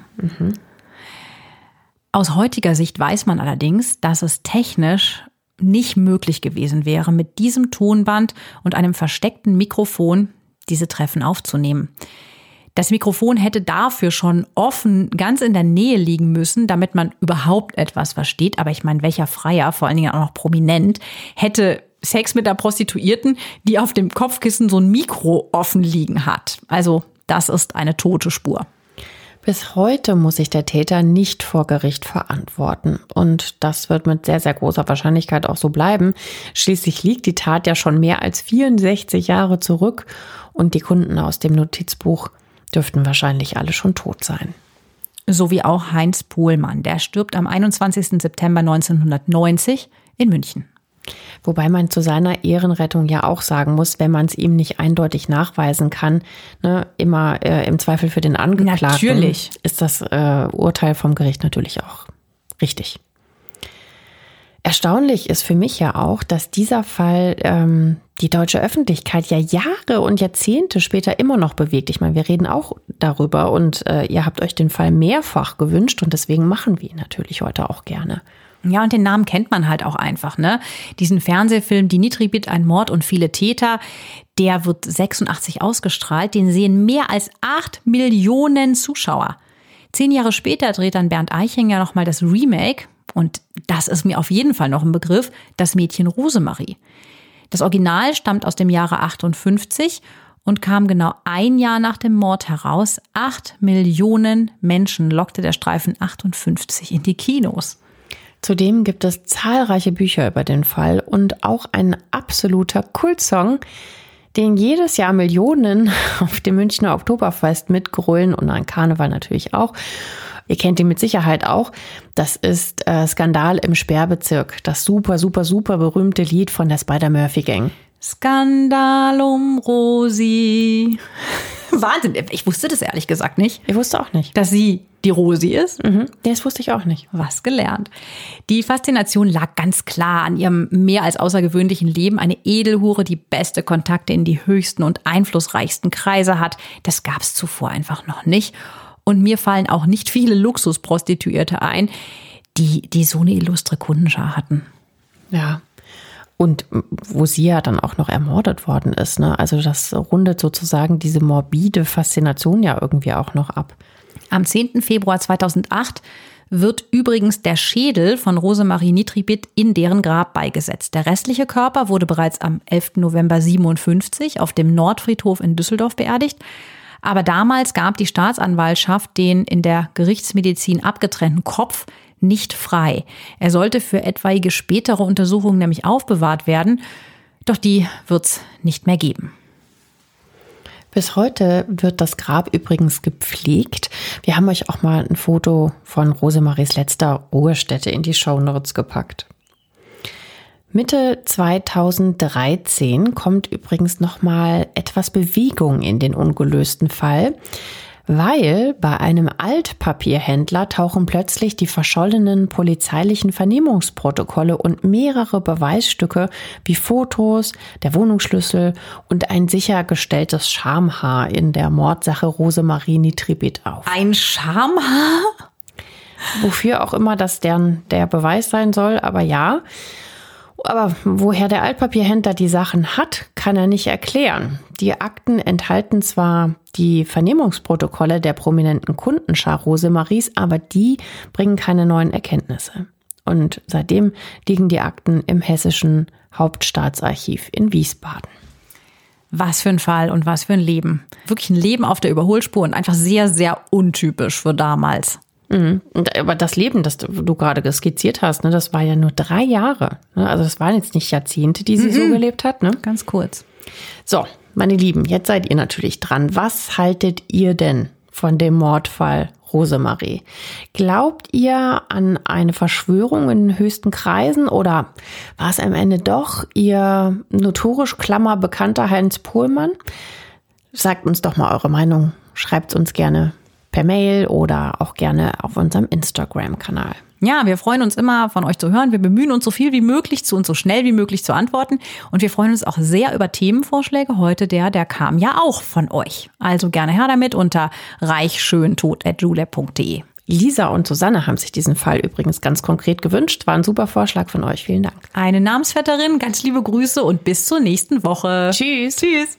Aus heutiger Sicht weiß man allerdings, dass es technisch nicht möglich gewesen wäre, mit diesem Tonband und einem versteckten Mikrofon diese Treffen aufzunehmen. Das Mikrofon hätte dafür schon offen ganz in der Nähe liegen müssen, damit man überhaupt etwas versteht. Aber ich meine, welcher Freier, vor allen Dingen auch noch prominent, hätte Sex mit der Prostituierten, die auf dem Kopfkissen so ein Mikro offen liegen hat. Also das ist eine tote Spur. Bis heute muss sich der Täter nicht vor Gericht verantworten. Und das wird mit sehr, sehr großer Wahrscheinlichkeit auch so bleiben. Schließlich liegt die Tat ja schon mehr als 64 Jahre zurück und die Kunden aus dem Notizbuch dürften wahrscheinlich alle schon tot sein. So wie auch Heinz Pohlmann. Der stirbt am 21. September 1990 in München. Wobei man zu seiner Ehrenrettung ja auch sagen muss, wenn man es ihm nicht eindeutig nachweisen kann, ne, immer äh, im Zweifel für den Angeklagten, Natürlich. ist das äh, Urteil vom Gericht natürlich auch richtig. Erstaunlich ist für mich ja auch, dass dieser Fall ähm, die deutsche Öffentlichkeit ja Jahre und Jahrzehnte später immer noch bewegt. Ich meine, wir reden auch darüber und äh, ihr habt euch den Fall mehrfach gewünscht und deswegen machen wir ihn natürlich heute auch gerne. Ja, und den Namen kennt man halt auch einfach, ne? Diesen Fernsehfilm Die Nitribit, ein Mord und viele Täter, der wird 86 ausgestrahlt. Den sehen mehr als acht Millionen Zuschauer. Zehn Jahre später dreht dann Bernd Eichinger nochmal das Remake. Und das ist mir auf jeden Fall noch ein Begriff, das Mädchen Rosemarie. Das Original stammt aus dem Jahre 58 und kam genau ein Jahr nach dem Mord heraus. Acht Millionen Menschen lockte der Streifen 58 in die Kinos. Zudem gibt es zahlreiche Bücher über den Fall und auch ein absoluter Kultsong, den jedes Jahr Millionen [LAUGHS] auf dem Münchner Oktoberfest mitgrölen und an Karneval natürlich auch. Ihr kennt ihn mit Sicherheit auch. Das ist äh, Skandal im Sperrbezirk. Das super, super, super berühmte Lied von der Spider-Murphy Gang. Skandal um Rosi. [LAUGHS] Wahnsinn, ich wusste das ehrlich gesagt nicht, Ich wusste auch nicht. dass sie die Rosi ist. Mhm. Das wusste ich auch nicht. Was gelernt. Die Faszination lag ganz klar an ihrem mehr als außergewöhnlichen Leben. Eine Edelhure, die beste Kontakte in die höchsten und einflussreichsten Kreise hat. Das gab es zuvor einfach noch nicht. Und mir fallen auch nicht viele Luxusprostituierte ein, die, die so eine illustre Kundenschar hatten. Ja. Und wo sie ja dann auch noch ermordet worden ist. Ne? Also das rundet sozusagen diese morbide Faszination ja irgendwie auch noch ab. Am 10. Februar 2008 wird übrigens der Schädel von Rosemarie Nitribit in deren Grab beigesetzt. Der restliche Körper wurde bereits am 11. November 57 auf dem Nordfriedhof in Düsseldorf beerdigt. Aber damals gab die Staatsanwaltschaft den in der Gerichtsmedizin abgetrennten Kopf nicht frei. Er sollte für etwaige spätere Untersuchungen nämlich aufbewahrt werden, doch die wird's nicht mehr geben. Bis heute wird das Grab übrigens gepflegt. Wir haben euch auch mal ein Foto von Rosemaries letzter Ruhestätte in die Shownotes gepackt. Mitte 2013 kommt übrigens noch mal etwas Bewegung in den ungelösten Fall. Weil bei einem Altpapierhändler tauchen plötzlich die verschollenen polizeilichen Vernehmungsprotokolle und mehrere Beweisstücke wie Fotos, der Wohnungsschlüssel und ein sichergestelltes Schamhaar in der Mordsache Rosemarie Nitribit auf. Ein Schamhaar? Wofür auch immer das deren der Beweis sein soll, aber ja. Aber woher der Altpapierhändler die Sachen hat, kann er nicht erklären. Die Akten enthalten zwar die Vernehmungsprotokolle der prominenten Kundenschar Rosemaries, aber die bringen keine neuen Erkenntnisse. Und seitdem liegen die Akten im hessischen Hauptstaatsarchiv in Wiesbaden. Was für ein Fall und was für ein Leben. Wirklich ein Leben auf der Überholspur und einfach sehr, sehr untypisch für damals. Mhm. Aber das Leben, das du gerade skizziert hast, ne, das war ja nur drei Jahre. Ne? Also das waren jetzt nicht Jahrzehnte, die sie mhm. so gelebt hat. Ne? Ganz kurz. So, meine Lieben, jetzt seid ihr natürlich dran. Was haltet ihr denn von dem Mordfall Rosemarie? Glaubt ihr an eine Verschwörung in den höchsten Kreisen oder war es am Ende doch ihr notorisch klammer bekannter Heinz Pohlmann? Sagt uns doch mal eure Meinung. Schreibt uns gerne per Mail oder auch gerne auf unserem Instagram-Kanal. Ja, wir freuen uns immer von euch zu hören. Wir bemühen uns so viel wie möglich zu und so schnell wie möglich zu antworten. Und wir freuen uns auch sehr über Themenvorschläge. Heute der, der kam ja auch von euch. Also gerne her damit unter reichschöntod.julep.de. Lisa und Susanne haben sich diesen Fall übrigens ganz konkret gewünscht. War ein super Vorschlag von euch. Vielen Dank. Eine Namensvetterin, ganz liebe Grüße und bis zur nächsten Woche. Tschüss. Tschüss.